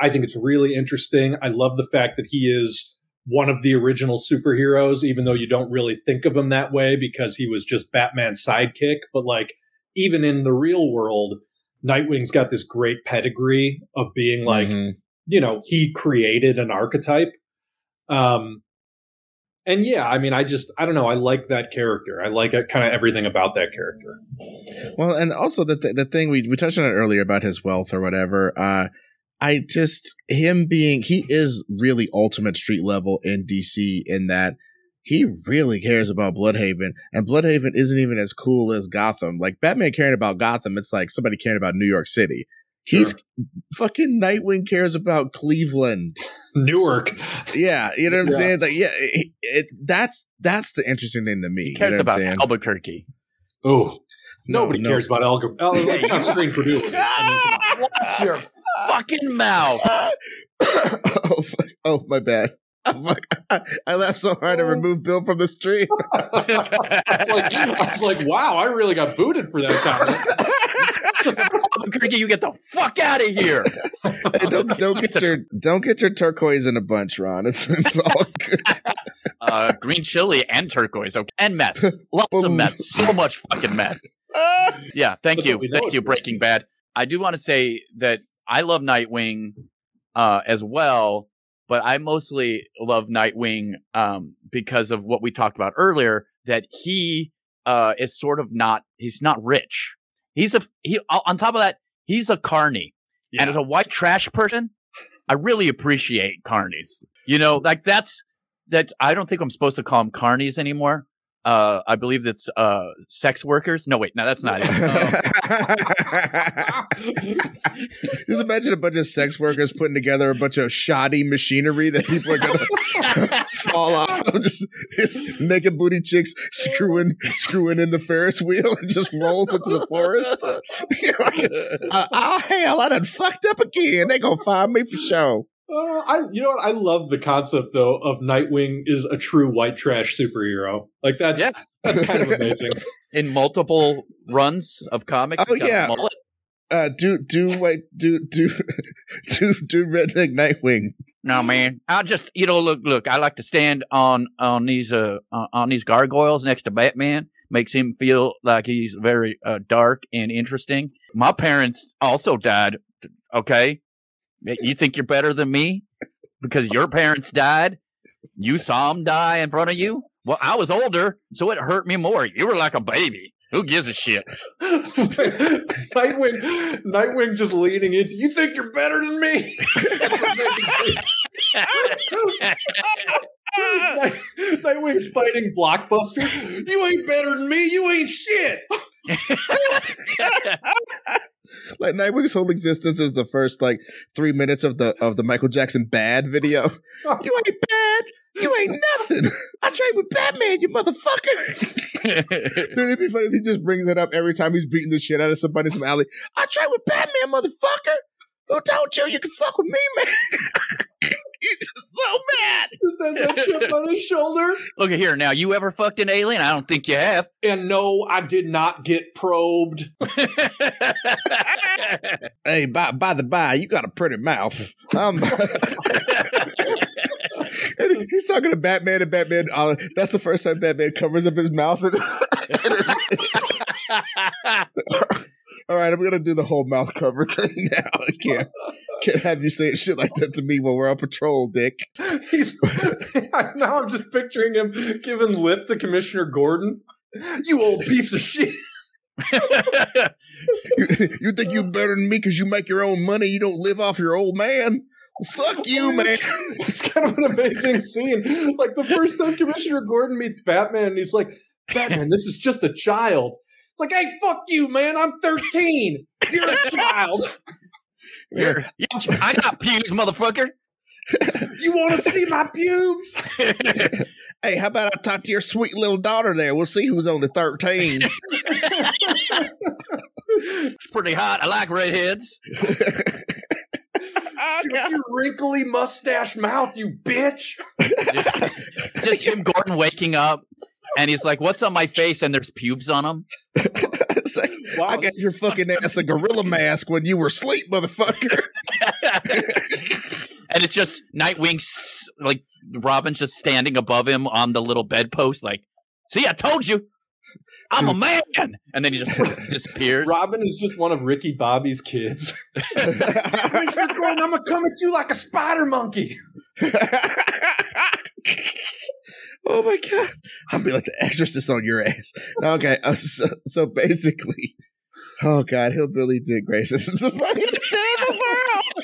I think it's really interesting. I love the fact that he is one of the original superheroes, even though you don't really think of him that way because he was just Batman's sidekick. But like, even in the real world, Nightwing's got this great pedigree of being like, mm-hmm. you know, he created an archetype. Um, and yeah, I mean, I just, I don't know. I like that character. I like kind of everything about that character. Well, and also the, th- the thing we, we touched on it earlier about his wealth or whatever. Uh, I just him being he is really ultimate street level in DC in that he really cares about Blüdhaven, and Blüdhaven isn't even as cool as Gotham. Like Batman caring about Gotham, it's like somebody caring about New York City. Sure. He's fucking Nightwing cares about Cleveland, Newark. Yeah, you know what I'm yeah. saying? Like, yeah, it, it, that's that's the interesting thing to me. He cares you know about Albuquerque. Oh, nobody no. cares about Albuquerque. Oh, screen Purdue. I mean, Watch your fucking mouth. oh, oh, my bad. I laughed so hard I oh. removed Bill from the stream. I, was like, I was like, wow, I really got booted for that comment. Albuquerque, you get the fuck out of here. Hey, don't, don't get your don't get your turquoise in a bunch, Ron. It's it's all good. Uh, green chili and turquoise, okay, and meth. Lots Boom. of meth. So much fucking meth. yeah, thank That's you, thank you, Breaking Bad. I do want to say that I love Nightwing uh, as well, but I mostly love Nightwing um, because of what we talked about earlier. That he uh, is sort of not he's not rich. He's a he on top of that he's a carny, yeah. and as a white trash person, I really appreciate carnies. You know, like that's that. I don't think I'm supposed to call them carnies anymore uh, I believe it's uh, sex workers. No, wait, no, that's not it. Just imagine a bunch of sex workers putting together a bunch of shoddy machinery that people are gonna fall off. Of. Just, just naked booty chicks screwing screwing in the Ferris wheel and just rolls into the forest. uh, oh hell, I done fucked up again. They gonna find me for sure. Uh, I, you know what? I love the concept though of Nightwing is a true white trash superhero. Like that's yeah. that's kind of amazing. In multiple runs of comics. Oh yeah. Uh, do do wait do do do do redneck Nightwing. No man, I just you know look look. I like to stand on on these uh on these gargoyles next to Batman. Makes him feel like he's very uh, dark and interesting. My parents also died. Okay, you think you're better than me because your parents died? You saw them die in front of you? Well, I was older, so it hurt me more. You were like a baby. Who gives a shit? Nightwing, Nightwing just leaning into. You think you're better than me? Nightwing's fighting Blockbuster. You ain't better than me. You ain't shit. like Nightwing's whole existence is the first like three minutes of the of the Michael Jackson Bad video. you ain't bad. You ain't nothing. I trade with Batman, you motherfucker. Dude, it'd be funny if he just brings it up every time he's beating the shit out of somebody in some alley. I trade with Batman, motherfucker. Who told you you can fuck with me, man? He's just so mad. Just has that chip on his shoulder. Look at here. Now, you ever fucked an alien? I don't think you have. And no, I did not get probed. hey, by, by the by, you got a pretty mouth. Um, he's talking to Batman and Batman. Uh, that's the first time Batman covers up his mouth. All right, I'm gonna do the whole mouth cover thing now. I can't can't have you saying shit like that to me when we're on patrol, Dick. He's now I'm just picturing him giving lip to Commissioner Gordon. You old piece of shit. you, you, think you're better than me because you make your own money? You don't live off your old man. Well, fuck you, man. It's kind of an amazing scene. Like the first time Commissioner Gordon meets Batman, and he's like, "Batman, this is just a child." It's like, "Hey, fuck you, man. I'm 13. You're a child." You're, I got pubes, motherfucker. you want to see my pubes? hey, how about I talk to your sweet little daughter there? We'll see who's only 13. it's pretty hot. I like redheads. oh, your wrinkly mustache mouth, you bitch. just, just Jim Gordon waking up and he's like, What's on my face? And there's pubes on him. It's like, wow. I got your fucking ass a gorilla mask when you were asleep, motherfucker. and it's just Nightwing, like Robin's just standing above him on the little bedpost, like, "See, I told you, I'm a man," and then he just disappears. Robin is just one of Ricky Bobby's kids. I'm gonna come at you like a spider monkey. oh my god! I'll be like the exorcist on your ass. Okay, uh, so, so basically, Oh God, Hillbilly Dick Grayson is the funniest shit in the world.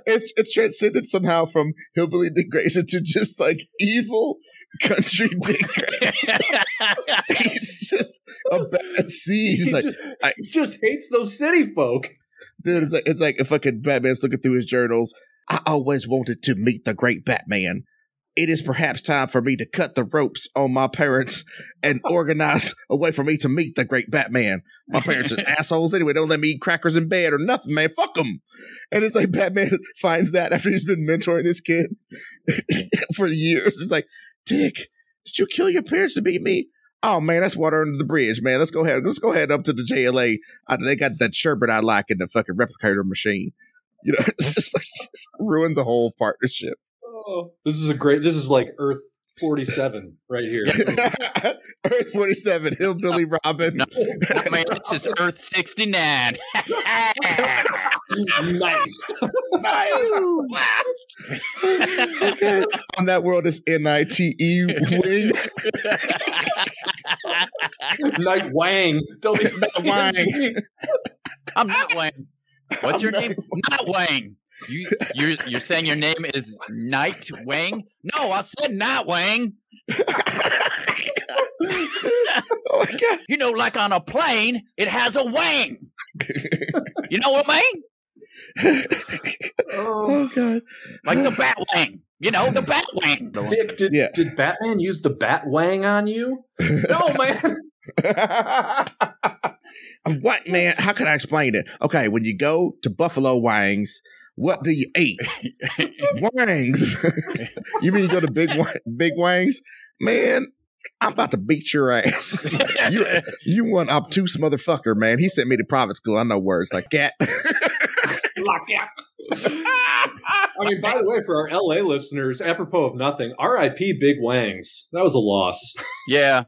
it's, it's transcended somehow from Hillbilly Dick Grayson to just like evil country Dick Grayson. He's just a bad seed. He's he like, just, I, he just hates those city folk. Dude, it's like it's like if fucking Batman's looking through his journals. I always wanted to meet the great Batman it is perhaps time for me to cut the ropes on my parents and organize a way for me to meet the great Batman. My parents are assholes anyway. Don't let me eat crackers in bed or nothing, man. Fuck them. And it's like Batman finds that after he's been mentoring this kid for years. It's like, Dick, did you kill your parents to beat me? Oh man, that's water under the bridge, man. Let's go ahead. Let's go ahead up to the JLA. Uh, they got that sherbet I like in the fucking replicator machine. You know, it's just like ruined the whole partnership. Oh, this is a great. This is like Earth 47 right here. Earth 47, Hillbilly Robin. No, man, this is Earth 69. nice. nice. okay. On that world is N I T E wing. Night Wang. Don't be Wang. I'm not Wang. What's I'm your name? Not Wang. You you're you're saying your name is Night Wang? No, I said Night Wang. oh my god! You know, like on a plane, it has a wang. you know what I mean? oh, oh god! Like the bat wang. You know, the bat wang. Dick, did, yeah. did Batman use the bat wang on you? no, man. what man? How can I explain it? Okay, when you go to Buffalo Wangs, what do you eat? wangs. you mean you go to big big wangs? Man, I'm about to beat your ass. you you one obtuse motherfucker, man. He sent me to private school. I know words like cat. like I mean, by the way, for our LA listeners, apropos of nothing, R.I.P. Big Wangs. That was a loss. Yeah.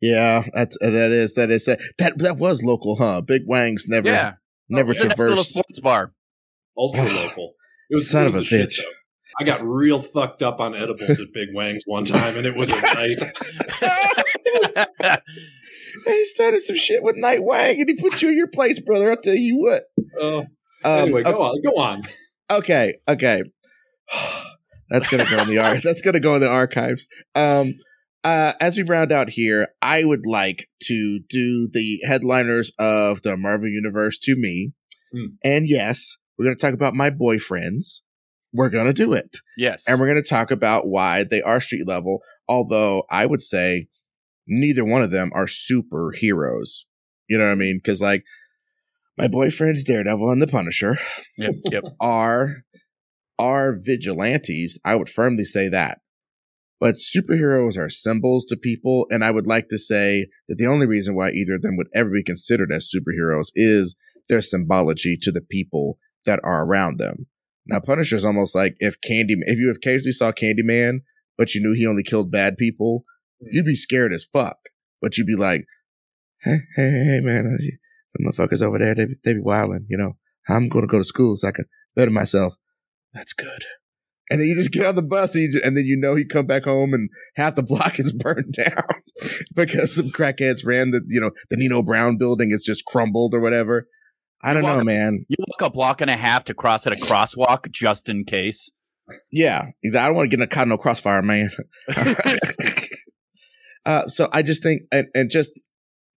Yeah, that's uh, that is that is uh, that that was local, huh? Big Wangs never yeah. never oh, traversed sports bar ultra local. It was son of a bitch. Shit, I got real fucked up on edibles at Big Wangs one time, and it was a night. he started some shit with Night Wang, and he put you in your place, brother. I'll tell you what. Uh, um, anyway, go on. Go on. Okay. Okay. That's gonna go in the art. That's gonna go in the archives. Um, uh, as we round out here, I would like to do the headliners of the Marvel Universe to me. Hmm. And yes, we're going to talk about my boyfriends. We're going to do it. Yes. And we're going to talk about why they are street level, although I would say neither one of them are superheroes. You know what I mean? Because, like, my boyfriend's Daredevil and the Punisher yep, yep. are are vigilantes. I would firmly say that. But superheroes are symbols to people, and I would like to say that the only reason why either of them would ever be considered as superheroes is their symbology to the people that are around them. Now, Punisher is almost like if Candy, if you occasionally saw Candyman, but you knew he only killed bad people, mm. you'd be scared as fuck. But you'd be like, hey, hey, hey, man, the motherfuckers over there, they, they be wilding, you know. I'm going to go to school so I can better myself. That's good. And then you just get on the bus and, just, and then you know he come back home and half the block is burned down because some crackheads ran the, you know, the Nino Brown building is just crumbled or whatever. I don't know, a, man. You walk a block and a half to cross at a crosswalk just in case. Yeah, I don't want to get in a caught no crossfire, man. uh, so I just think, and, and, just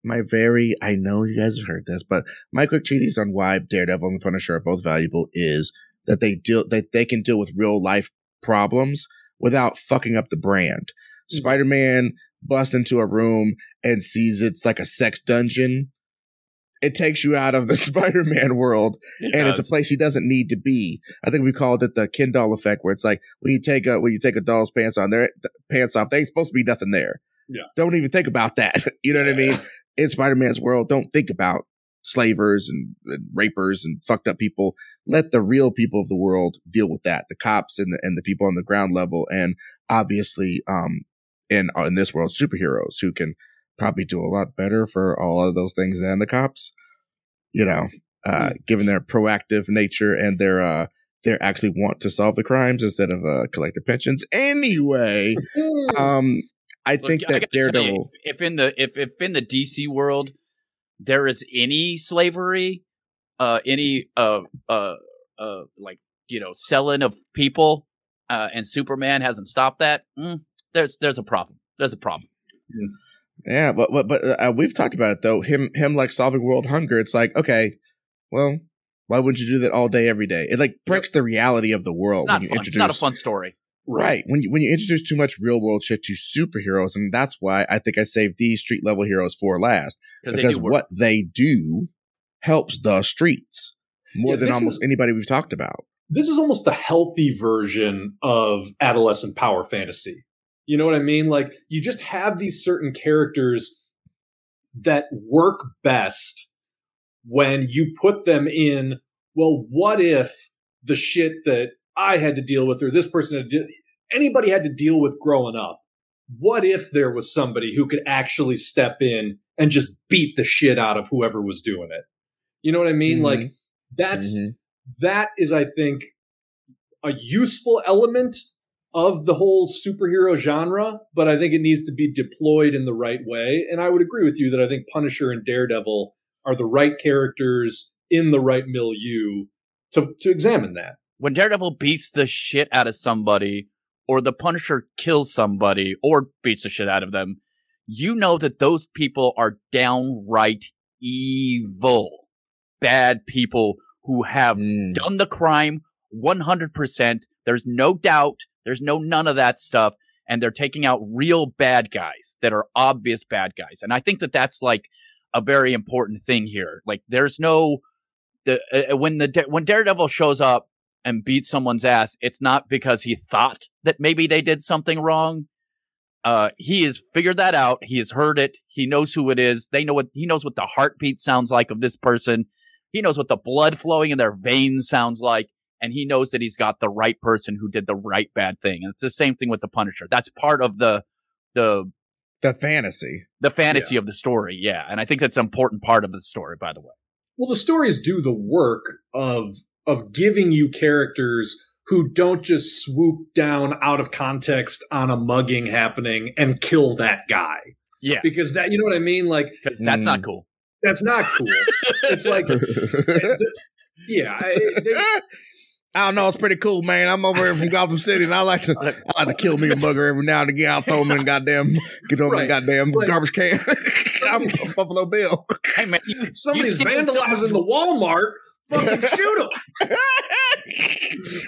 my very, I know you guys have heard this, but my quick treatise on why Daredevil and the Punisher are both valuable is that they deal that they can deal with real life problems without fucking up the brand. Mm-hmm. Spider Man busts into a room and sees it's like a sex dungeon it takes you out of the Spider-Man world, it and does. it's a place he doesn't need to be. I think we called it the Ken doll effect, where it's like when you take a when you take a doll's pants on, their pants off, they ain't supposed to be nothing there. Yeah, don't even think about that. you know what I mean? In Spider-Man's world, don't think about slavers and, and, rapers and fucked up people. Let the real people of the world deal with that. The cops and the, and the people on the ground level. And obviously, um, in, uh, in this world, superheroes who can probably do a lot better for all of those things than the cops, you know, uh, given their proactive nature and their, uh, they actually want to solve the crimes instead of uh, collecting pensions. Anyway, um, I Look, think that Daredevil. You, if, if in the if if in the DC world there is any slavery, uh, any uh uh uh like you know selling of people, uh, and Superman hasn't stopped that, mm, there's there's a problem. There's a problem. Yeah, but but but uh, we've talked about it though. Him him like solving world hunger. It's like okay, well, why wouldn't you do that all day, every day? It like breaks the reality of the world when you fun. introduce. It's not a fun story. Right. When you when you introduce too much real world shit to superheroes, and that's why I think I saved these street level heroes for last. Because they what they do helps the streets more yeah, than almost is, anybody we've talked about. This is almost the healthy version of adolescent power fantasy. You know what I mean? Like you just have these certain characters that work best when you put them in, well, what if the shit that I had to deal with or this person had to, anybody had to deal with growing up? What if there was somebody who could actually step in and just beat the shit out of whoever was doing it? You know what I mean? Mm-hmm. Like that's, mm-hmm. that is, I think, a useful element of the whole superhero genre, but I think it needs to be deployed in the right way. And I would agree with you that I think Punisher and Daredevil are the right characters in the right milieu to, to examine that. When Daredevil beats the shit out of somebody, or the Punisher kills somebody, or beats the shit out of them, you know that those people are downright evil, bad people who have mm. done the crime 100%. There's no doubt. There's no none of that stuff. And they're taking out real bad guys that are obvious bad guys. And I think that that's like a very important thing here. Like there's no the uh, uh, when the when Daredevil shows up and beats someone's ass, it's not because he thought that maybe they did something wrong. Uh, he has figured that out. He has heard it. He knows who it is. They know what he knows what the heartbeat sounds like of this person. He knows what the blood flowing in their veins sounds like. And he knows that he's got the right person who did the right bad thing. And it's the same thing with the Punisher. That's part of the the the fantasy. The fantasy yeah. of the story, yeah. And I think that's an important part of the story, by the way. Well, the stories do the work of of giving you characters who don't just swoop down out of context on a mugging happening and kill that guy. Yeah. Because that you know what I mean? Like Because that's mm, not cool. That's not cool. it's like yeah, they, I don't know. It's pretty cool, man. I'm over here from Gotham City, and I like to I like to kill me a bugger every now and again. I'll throw him in goddamn get them right. in goddamn right. garbage can. I'm Buffalo Bill. Hey man, you, somebody's you vandalizing the Walmart. Fucking shoot him.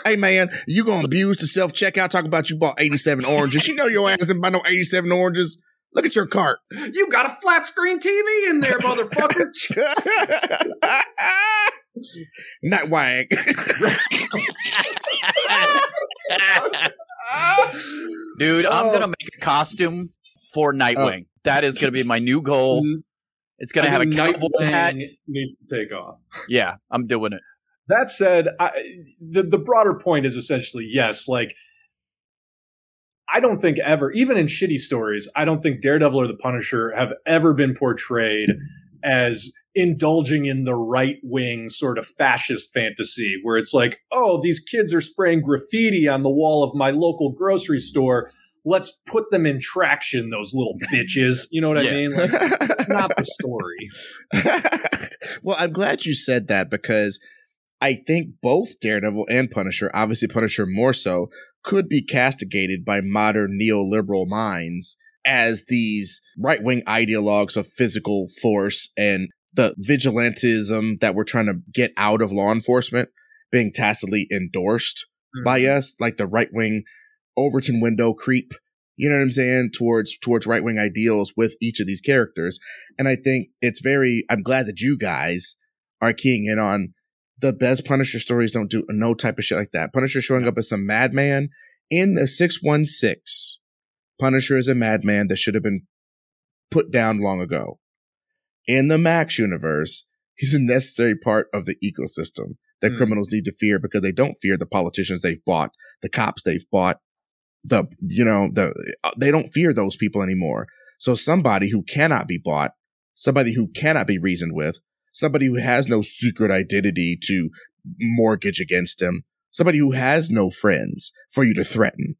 hey man, you gonna abuse the self checkout? Talk about you bought 87 oranges. You know your ass didn't buy no 87 oranges. Look at your cart. You got a flat screen TV in there, motherfucker. Nightwag. Dude, I'm oh. gonna make a costume for Nightwing. Oh. That is gonna be my new goal. Mm-hmm. It's gonna I have a cowboy hat. Needs to take off. Yeah, I'm doing it. That said, I, the the broader point is essentially yes. Like, I don't think ever, even in shitty stories, I don't think Daredevil or the Punisher have ever been portrayed as indulging in the right wing sort of fascist fantasy where it's like, oh, these kids are spraying graffiti on the wall of my local grocery store. Let's put them in traction, those little bitches. You know what yeah. I mean? Like, it's not the story. well, I'm glad you said that because I think both Daredevil and Punisher, obviously Punisher more so, could be castigated by modern neoliberal minds as these right wing ideologues of physical force and the vigilantism that we're trying to get out of law enforcement being tacitly endorsed mm-hmm. by us, like the right wing Overton window creep. You know what I'm saying? Towards towards right wing ideals with each of these characters. And I think it's very I'm glad that you guys are keying in on the best Punisher stories don't do no type of shit like that. Punisher showing up as some madman in the 616. Punisher is a madman that should have been put down long ago in the Max universe, He's a necessary part of the ecosystem that mm. criminals need to fear because they don't fear the politicians they've bought, the cops they've bought, the you know the uh, they don't fear those people anymore. So somebody who cannot be bought, somebody who cannot be reasoned with, somebody who has no secret identity to mortgage against him, somebody who has no friends for you to threaten.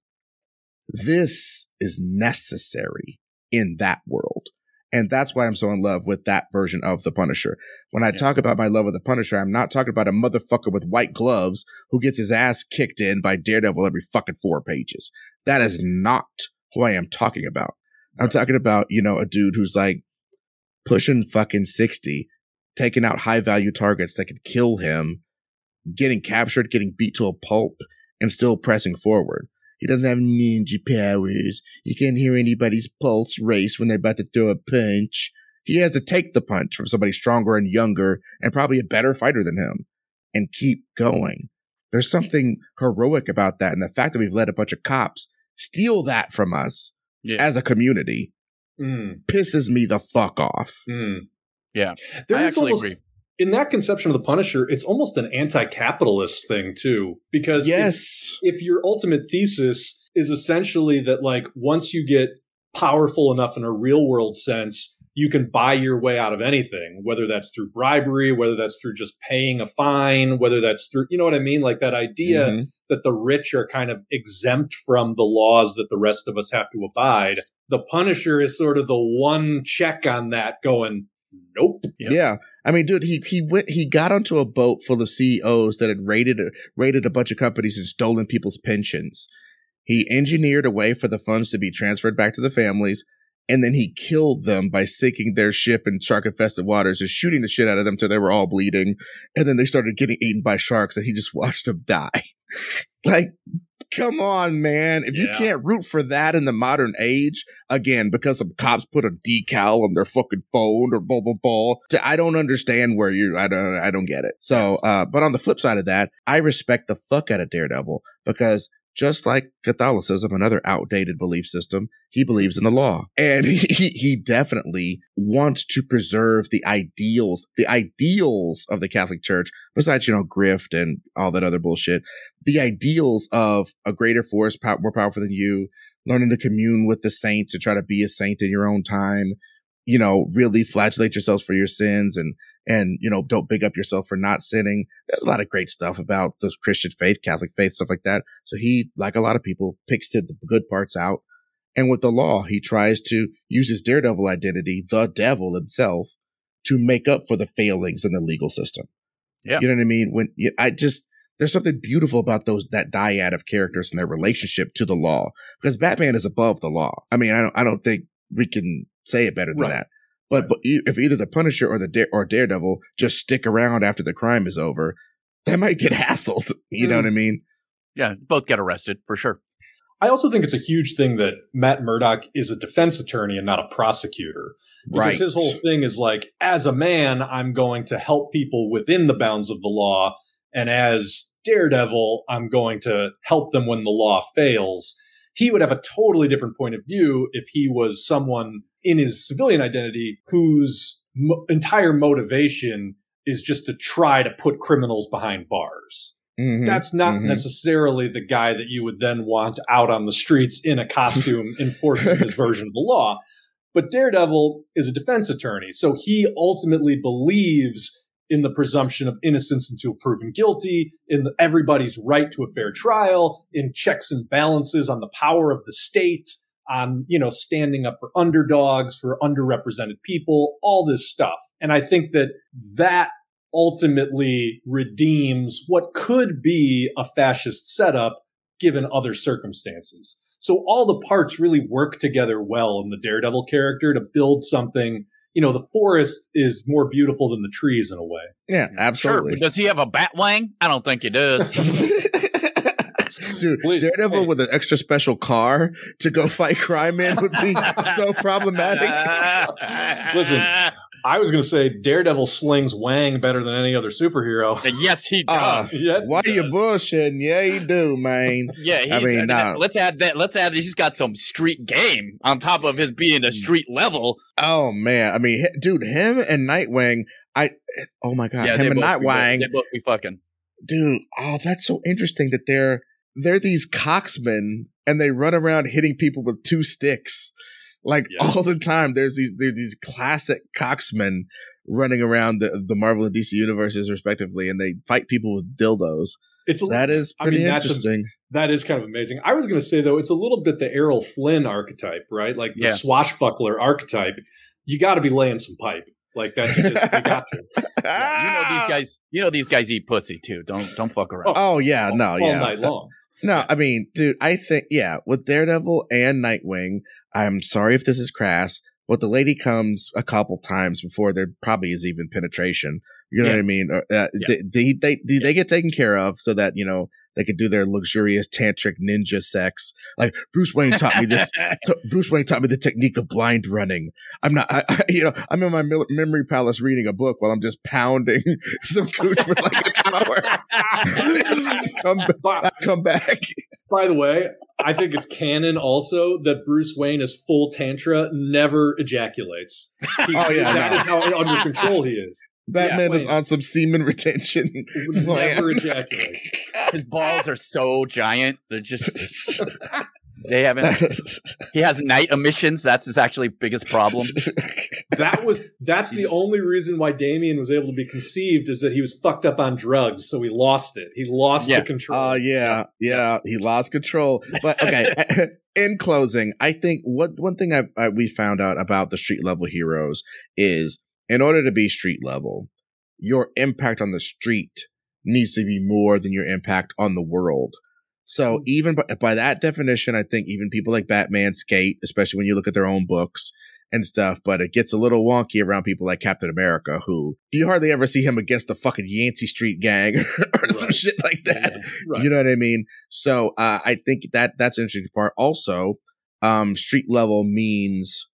This is necessary in that world. And that's why I'm so in love with that version of the Punisher. When I yeah. talk about my love of the Punisher, I'm not talking about a motherfucker with white gloves who gets his ass kicked in by Daredevil every fucking four pages. That is not who I am talking about. I'm talking about, you know, a dude who's like pushing fucking 60, taking out high value targets that could kill him, getting captured, getting beat to a pulp, and still pressing forward. He doesn't have ninja powers. He can't hear anybody's pulse race when they're about to throw a punch. He has to take the punch from somebody stronger and younger and probably a better fighter than him and keep going. There's something heroic about that. And the fact that we've let a bunch of cops steal that from us yeah. as a community mm. pisses me the fuck off. Mm. Yeah. There I actually almost, agree in that conception of the Punisher, it's almost an anti-capitalist thing too, because yes, if, if, your ultimate thesis is essentially that like once you get powerful enough in a real world sense, you can buy your way out of anything, whether that's through bribery, whether that's through just paying a fine, whether that's through, you know what I mean? Like that idea mm-hmm. that the rich are kind of exempt from the laws that the rest of us have to abide. The Punisher is sort of the one check on that going, Nope. Yep. Yeah. I mean, dude, he he went he got onto a boat full of CEOs that had raided raided a bunch of companies and stolen people's pensions. He engineered a way for the funds to be transferred back to the families, and then he killed them by sinking their ship in shark infested waters and shooting the shit out of them till they were all bleeding. And then they started getting eaten by sharks, and he just watched them die. like come on, man. If yeah. you can't root for that in the modern age, again, because some cops put a decal on their fucking phone or blah, blah, blah, I don't understand where you, I don't, I don't get it. So, uh, but on the flip side of that, I respect the fuck out of Daredevil because just like Catholicism, another outdated belief system, he believes in the law. And he, he definitely wants to preserve the ideals, the ideals of the Catholic Church, besides, you know, grift and all that other bullshit. The ideals of a greater force, more powerful than you, learning to commune with the saints and try to be a saint in your own time, you know, really flagellate yourselves for your sins and, and, you know, don't big up yourself for not sinning. There's a lot of great stuff about the Christian faith, Catholic faith, stuff like that. So he, like a lot of people, picks the good parts out. And with the law, he tries to use his daredevil identity, the devil himself, to make up for the failings in the legal system. Yeah. You know what I mean? When you, I just, there's something beautiful about those, that dyad of characters and their relationship to the law because Batman is above the law. I mean, I don't, I don't think we can say it better than right. that. But, right. but if either the Punisher or the Dare, or Daredevil just stick around after the crime is over, they might get hassled. You mm. know what I mean? Yeah, both get arrested for sure. I also think it's a huge thing that Matt Murdock is a defense attorney and not a prosecutor. Because right. his whole thing is like, as a man, I'm going to help people within the bounds of the law. And as Daredevil, I'm going to help them when the law fails he would have a totally different point of view if he was someone in his civilian identity whose mo- entire motivation is just to try to put criminals behind bars. Mm-hmm, That's not mm-hmm. necessarily the guy that you would then want out on the streets in a costume enforcing his version of the law. But Daredevil is a defense attorney, so he ultimately believes in the presumption of innocence until proven guilty, in the, everybody's right to a fair trial, in checks and balances on the power of the state, on, you know, standing up for underdogs, for underrepresented people, all this stuff. And I think that that ultimately redeems what could be a fascist setup given other circumstances. So all the parts really work together well in the Daredevil character to build something you know, the forest is more beautiful than the trees in a way. Yeah, absolutely. Sure. Does he have a bat wang? I don't think he does. Dude, Please, Daredevil hey. with an extra special car to go fight crime Man would be so problematic. Listen, I was going to say Daredevil slings Wang better than any other superhero. Yes, he ah, does. Uh, yes, why he you bullshitting? Yeah, he do, man. yeah, I mean, nah. let's add that. Let's add. That he's got some street game on top of his being a street level. Oh man, I mean, dude, him and Nightwing. I oh my god, Yeah, him and Nightwing, They both be fucking. dude. Oh, that's so interesting that they're they're these coxmen and they run around hitting people with two sticks. Like Yeah. all the time, there's these there's these classic coxmen running around the the Marvel and DC universes respectively, and they fight people with dildos. It's a, That is I mean, pretty a- interesting. that is kind of amazing. I was going to say though, it's a little bit the Errol Flynn archetype, right? Like the Yeah. swashbuckler archetype. You got to be laying some pipe. Like that's just you got to. Yeah, you know these guys. You know these guys eat pussy too. Don't don't fuck around. Oh, oh yeah, no, all yeah. night long. No, I mean, dude, I think yeah, with Daredevil and Nightwing, I'm sorry if this is crass, but the lady comes a couple times before there probably is even penetration. You know Yeah. what I mean? Uh, uh, Yeah. they, they they they they get taken care of so that you know they could do their luxurious tantric ninja sex. Like Bruce Wayne taught me this. t- Bruce Wayne taught me the technique of blind running. I'm not, I, I, you know, I'm in my mil- memory palace reading a book while I'm just pounding some cooch for like an hour. come, I come back. by the way, I think it's canon also that Bruce Wayne is full tantra, never ejaculates. He- Oh, yeah, that no. is how under control he is. Batman is on some semen retention. Never ejaculate. His balls are so giant. They're just they haven't. He has night emissions. That's his actually biggest problem. That was that's the only reason why Damian was able to be conceived is that he was fucked up on drugs, so he lost it. He lost Yeah. the control. Oh yeah, yeah, he lost control. But okay, in closing, I think what one thing I, I we found out about the street level heroes is in order to be street level, your impact on the street needs to be more than your impact on the world. So even by, by that definition, I think even people like Batman skate, especially when you look at their own books and stuff. But it gets a little wonky around people like Captain America, who you hardly ever see him against the fucking Yancy Street gang or some shit like that. Yeah, right. You know what I mean? So uh, I think that that's an interesting part. Also, um, street level means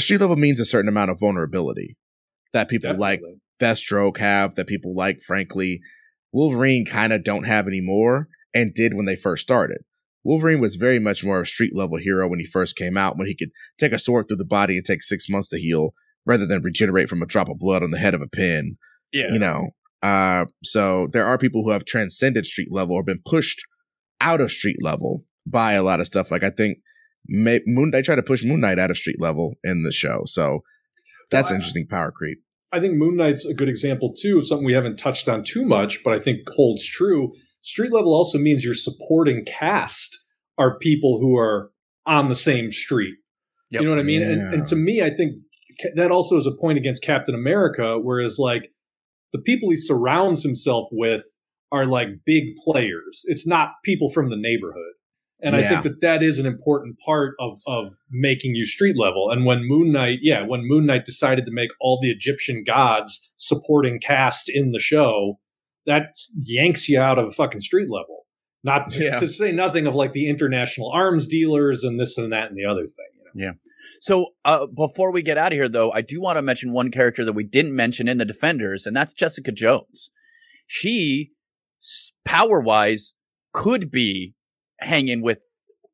street level means a certain amount of vulnerability that people like Definitely. Deathstroke have, that people like, frankly, Wolverine kind of don't have anymore and did when they first started. Wolverine was very much more of a street level hero when he first came out, when he could take a sword through the body and take six months to heal rather than regenerate from a drop of blood on the head of a pin Yeah. you know uh so there are people who have transcended street level or been pushed out of street level by a lot of stuff like i think May, moon they try to push moon knight out of street level in the show so that's Well, I- interesting power creep I think Moon Knight's a good example too of something we haven't touched on too much, but I think holds true. Street level also means your supporting cast are people who are on the same street. Yep. You know what I mean? And, Yeah. and to me, I think that also is a point against Captain America, whereas like the people he surrounds himself with are like big players. It's not people from the neighborhood. And I think that that is an important part of of making you street level. And when Moon Knight, yeah, when Moon Knight decided to make all the Egyptian gods supporting cast in the show, that yanks you out of a fucking street level. Not to, Yeah. to say nothing of like the international arms dealers and this and that and the other thing. You know? Yeah. So uh, before we get out of here, though, I do want to mention one character that we didn't mention in the Defenders, and that's Jessica Jones. She, power wise, could be hanging with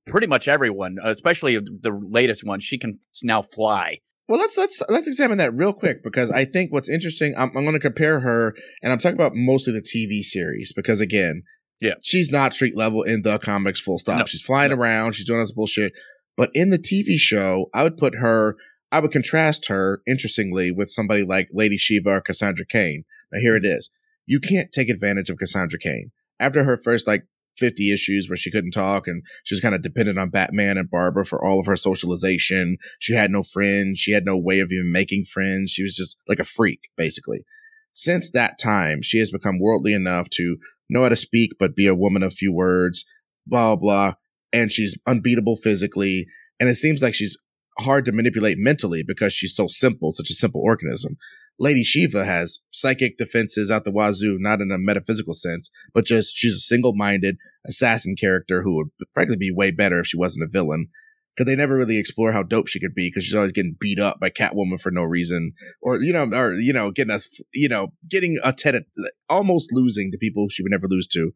pretty much everyone, especially the latest one. She can now fly. well let's let's let's examine that real quick because i think what's interesting i'm, I'm going to compare her and i'm talking about mostly the tv series because again Yeah. she's not street level in the comics full stop No. she's flying around she's doing all this bullshit but in the tv show i would put her i would contrast her interestingly with somebody like lady shiva or Cassandra Cain now here it is you can't take advantage of Cassandra Cain after her first like 50 issues where she couldn't talk and she was kind of dependent on batman and barbara for all of her socialization she had no friends. She had no way of even making friends. She was just like a freak, basically. Since that time, she has become worldly enough to know how to speak, but be a woman of few words, blah, blah. And she's unbeatable physically. And it seems like she's hard to manipulate mentally because she's so simple, such a simple organism. Lady Shiva has psychic defenses out the wazoo, not in a metaphysical sense, but just she's a single minded assassin character who would frankly be way better if she wasn't a villain because they never really explore how dope she could be because she's always getting beat up by Catwoman for no reason, or you know, or you know, getting us, you know, getting a tet, almost losing to people she would never lose to.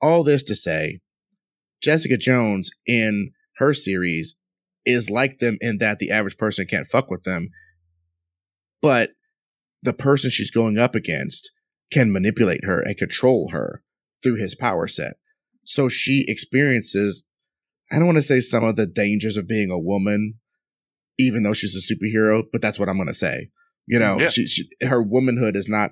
All this to say, Jessica Jones in her series is like them in that the average person can't fuck with them, but the person she's going up against can manipulate her and control her through his power set. So she experiences, I don't want to say some of the dangers of being a woman, even though she's a superhero, but that's what I'm going to say. You know, yeah. she, she, her womanhood is not,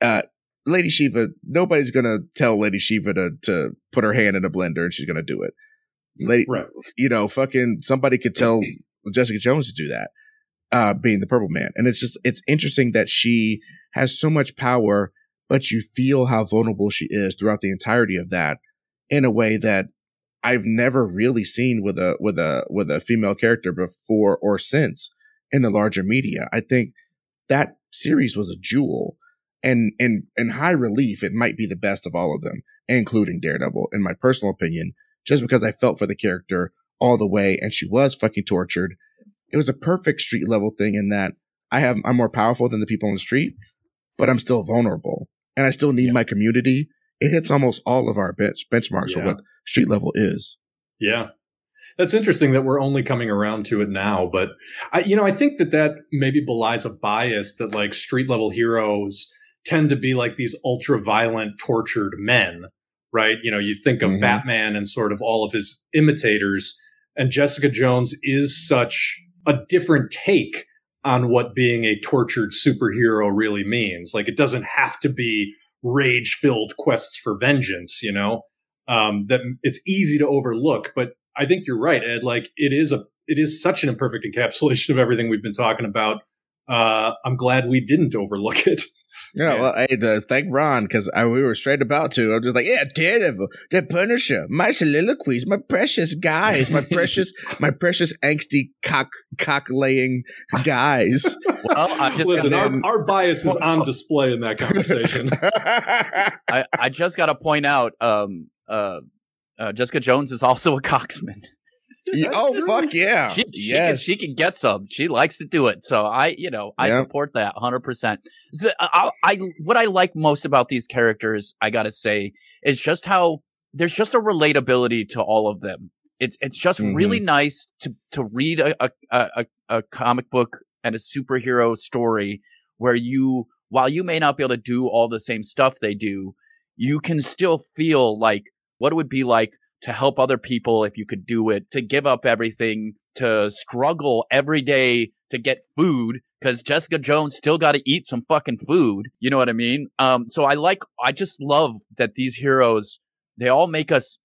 uh, Lady Shiva, nobody's going to tell Lady Shiva to, to put her hand in a blender and she's going to do it. Lady, right. you know, fucking somebody could tell Jessica Jones to do that, uh, being the purple man. And it's just, it's interesting that she has so much power, but you feel how vulnerable she is throughout the entirety of that in a way that I've never really seen with a, with a, with a female character before or since in the larger media. I think that series was a jewel and and, and high relief, it might be the best of all of them, including Daredevil, in my personal opinion, just because I felt for the character all the way, and she was fucking tortured. It was a perfect street level thing in that I have I'm more powerful than the people on the street, but I'm still vulnerable, and I still need yeah. my community. It hits almost all of our bench benchmarks yeah. for what street level is. Yeah, that's interesting that we're only coming around to it now, but I, you know, I think that that maybe belies a bias that like street level heroes tend to be like these ultra violent, tortured men, right? You know, you think of mm-hmm. Batman and sort of all of his imitators, and Jessica Jones is such a different take on what being a tortured superhero really means. Like, it doesn't have to be rage filled quests for vengeance, you know? Um, that it's easy to overlook, but I think you're right, Ed. Like, it is a, it is such an imperfect encapsulation of everything we've been talking about. Uh, I'm glad we didn't overlook it. Yeah, yeah. well, hey, does thank Ron because we were straight about to. I'm just like, yeah, Daredevil, the Punisher, my soliloquies, my precious guys, my precious, my precious angsty cock cock laying guys. well, I'm just Listen, then, our, our, bias is on display in that conversation. I, I just got to point out, um, uh, uh, Jessica Jones is also a coxman oh fuck yeah! She, she yes, can, she can get some. She likes to do it. So I, you know, I yep. support that 100. percent So I, I, what I like most about these characters, I gotta say, is just how there's just a relatability to all of them. It's it's just mm-hmm. really nice to to read a, a a a comic book and a superhero story where you, while you may not be able to do all the same stuff they do, you can still feel like what it would be like to help other people if you could do it, to give up everything, to struggle every day to get food because Jessica Jones still got to eat some fucking food. You know what I mean? Um, so I like, I just love that these heroes, they all make us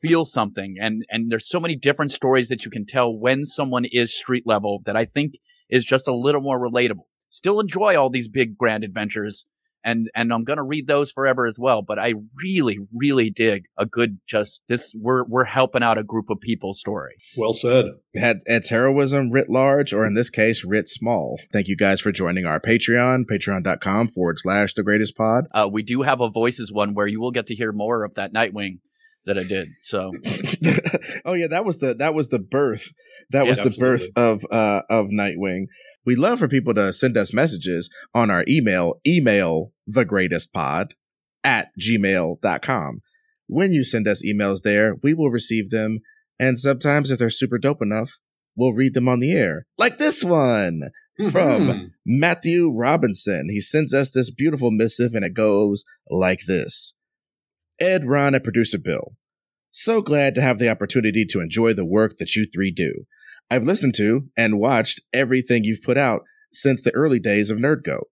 feel something. And, and there's so many different stories that you can tell when someone is street level that I think is just a little more relatable. Still enjoy all these big grand adventures, and and I'm gonna read those forever as well. But I really, really dig a good just this. We're we're helping out a group of people story. Well said. At, it's heroism writ large, or in this case, writ small. Thank you guys for joining our Patreon, patreon.com forward slash the greatest pod. Uh, we do have a voices one where you will get to hear more of that Nightwing that I did. So, oh yeah, that was the that was the birth. That yeah, was the absolutely. birth of uh of Nightwing. We love for people to send us messages on our email, email the greatest pod at gmail.com. When you send us emails there, we will receive them. And sometimes if they're super dope enough, we'll read them on the air. Like this one from mm-hmm. Matthew Robinson. He sends us this beautiful missive and it goes like this. Ed, Ron, and producer Bill. So glad to have the opportunity to enjoy the work that you three do. I've listened to and watched everything you've put out since the early days of NerdGoat.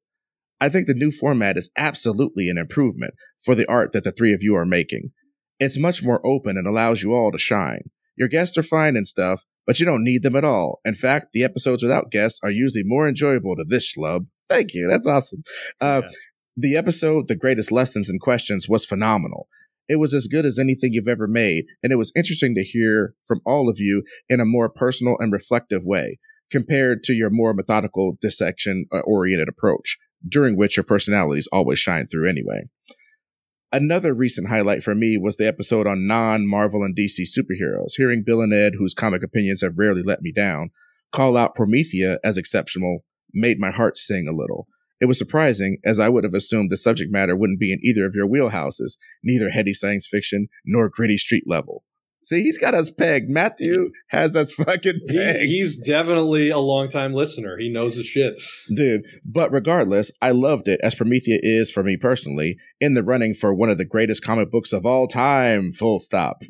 I think the new format is absolutely an improvement for the art that the three of you are making. It's much more open and allows you all to shine. Your guests are fine and stuff, but you don't need them at all. In fact, the episodes without guests are usually more enjoyable to this schlub. Thank you. That's awesome. Uh, yeah. The episode, The Greatest Lessons and Questions, was phenomenal. It was as good as anything you've ever made, and it was interesting to hear from all of you in a more personal and reflective way compared to your more methodical dissection uh, oriented approach, during which your personalities always shine through anyway. Another recent highlight for me was the episode on non Marvel and DC superheroes. Hearing Bill and Ed, whose comic opinions have rarely let me down, call out Promethea as exceptional made my heart sing a little. It was surprising, as I would have assumed the subject matter wouldn't be in either of your wheelhouses, neither heady science fiction nor gritty street level. See, he's got us pegged. Matthew has us fucking pegged. He, he's definitely a longtime listener. He knows his shit. Dude, but regardless, I loved it, as Promethea is for me personally, in the running for one of the greatest comic books of all time, full stop.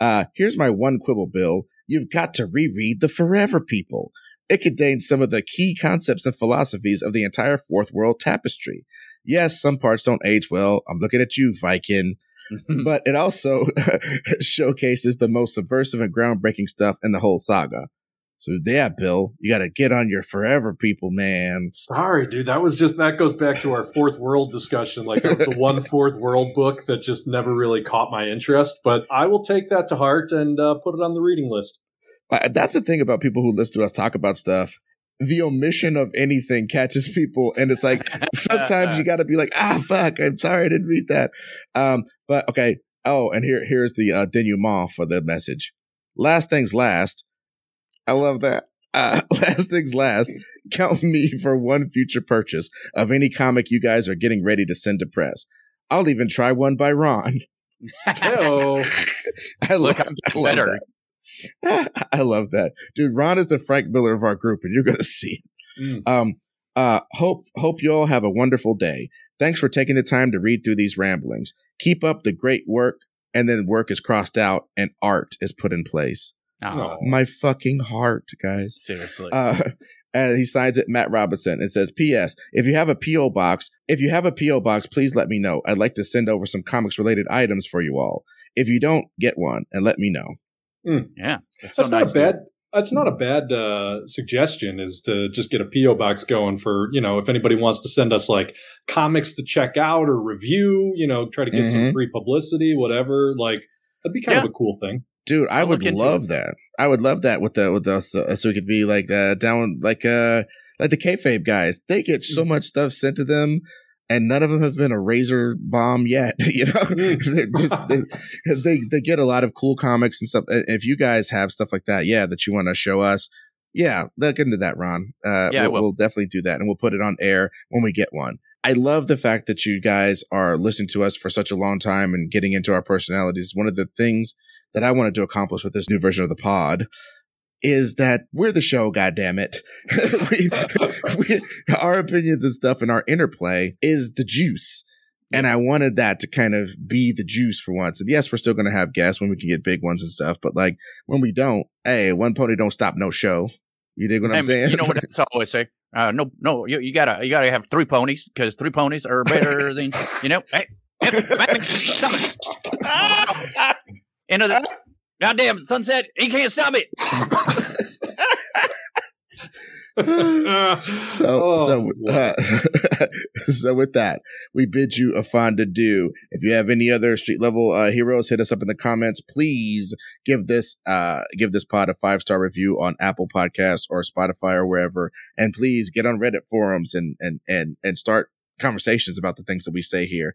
Uh, here's my one quibble, Bill. You've got to reread The Forever People. It contains some of the key concepts and philosophies of the entire Fourth World tapestry. Yes, some parts don't age well. I'm looking at you, Vykin. but it also showcases the most subversive and groundbreaking stuff in the whole saga. So yeah, Bill, you got to get on your forever people, man. Sorry, dude. That was just that goes back to our fourth world discussion. Like that was the one fourth world book that just never really caught my interest. But I will take that to heart and uh, put it on the reading list. Uh, that's the thing about people who listen to us talk about stuff. The omission of anything catches people, and it's like sometimes you got to be like, "Ah, fuck! I'm sorry, I didn't read that." Um, but okay. Oh, and here here's the uh, denouement for the message. Last things last. I love that. Uh, last things last. Count me for one future purchase of any comic you guys are getting ready to send to press. I'll even try one by Ron. Hello. I Look, love, I'm I love better. That. I love that, dude. Ron is the Frank Miller of our group, and you're gonna see. it. Mm. Um, uh, hope hope you all have a wonderful day. Thanks for taking the time to read through these ramblings. Keep up the great work. And then work is crossed out, and art is put in place. Oh, My fucking heart, guys. seriously. Uh, and he signs it Matt Robinson. It says, P.S. If you have a P.O. box, if you have a P.O. box, please let me know. I'd like to send over some comics related items for you all. If you don't, get one and let me know. Yeah, that's so That's not nice. a bad. That's not a bad uh, suggestion. Is to just get a PO box going for you know if anybody wants to send us like comics to check out or review, you know, try to get some Mhm. free publicity, whatever. Like that'd be kind Yeah. of a cool thing. Dude, I I'll would love it. that. I would love that with the with us, uh, so we could be like uh, down like uh like the kayfabe guys. They get so much stuff sent to them, and none of them have been a razor bomb yet. You know, They're just they, they they get a lot of cool comics and stuff. If you guys have stuff like that, yeah, that you want to show us, yeah, look into that, Ron. Uh, Yeah, we'll, we'll definitely do that, and we'll put it on air when we get one. I love the fact that you guys are listening to us for such a long time and getting into our personalities. One of the things that I wanted to accomplish with this new version of the pod is that we're the show, God damn it. we, we, our opinions and stuff and our interplay is the juice. And I wanted that to kind of be the juice for once. And yes, we're still going to have guests when we can get big ones and stuff. But like when we don't, hey, one pony don't stop no show. You dig what I'm saying? You know what I always say? Uh, no, no, you, you gotta, you gotta have three ponies because three ponies are better than you know. Hey, hey, stop it! Into damn goddamn sunset. He can't stop it. so Oh, so uh, so with that we bid you a fond adieu. If you have any other street level uh, heroes hit us up in the comments. Please give this uh give this pod a five star review on apple podcasts or spotify or wherever. And please get on reddit forums and and and and start conversations about the things that we say here.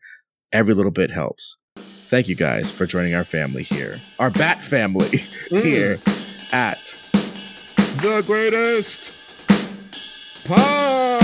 Every little bit helps thank you guys for joining our family here, our bat family mm. here at the greatest pod.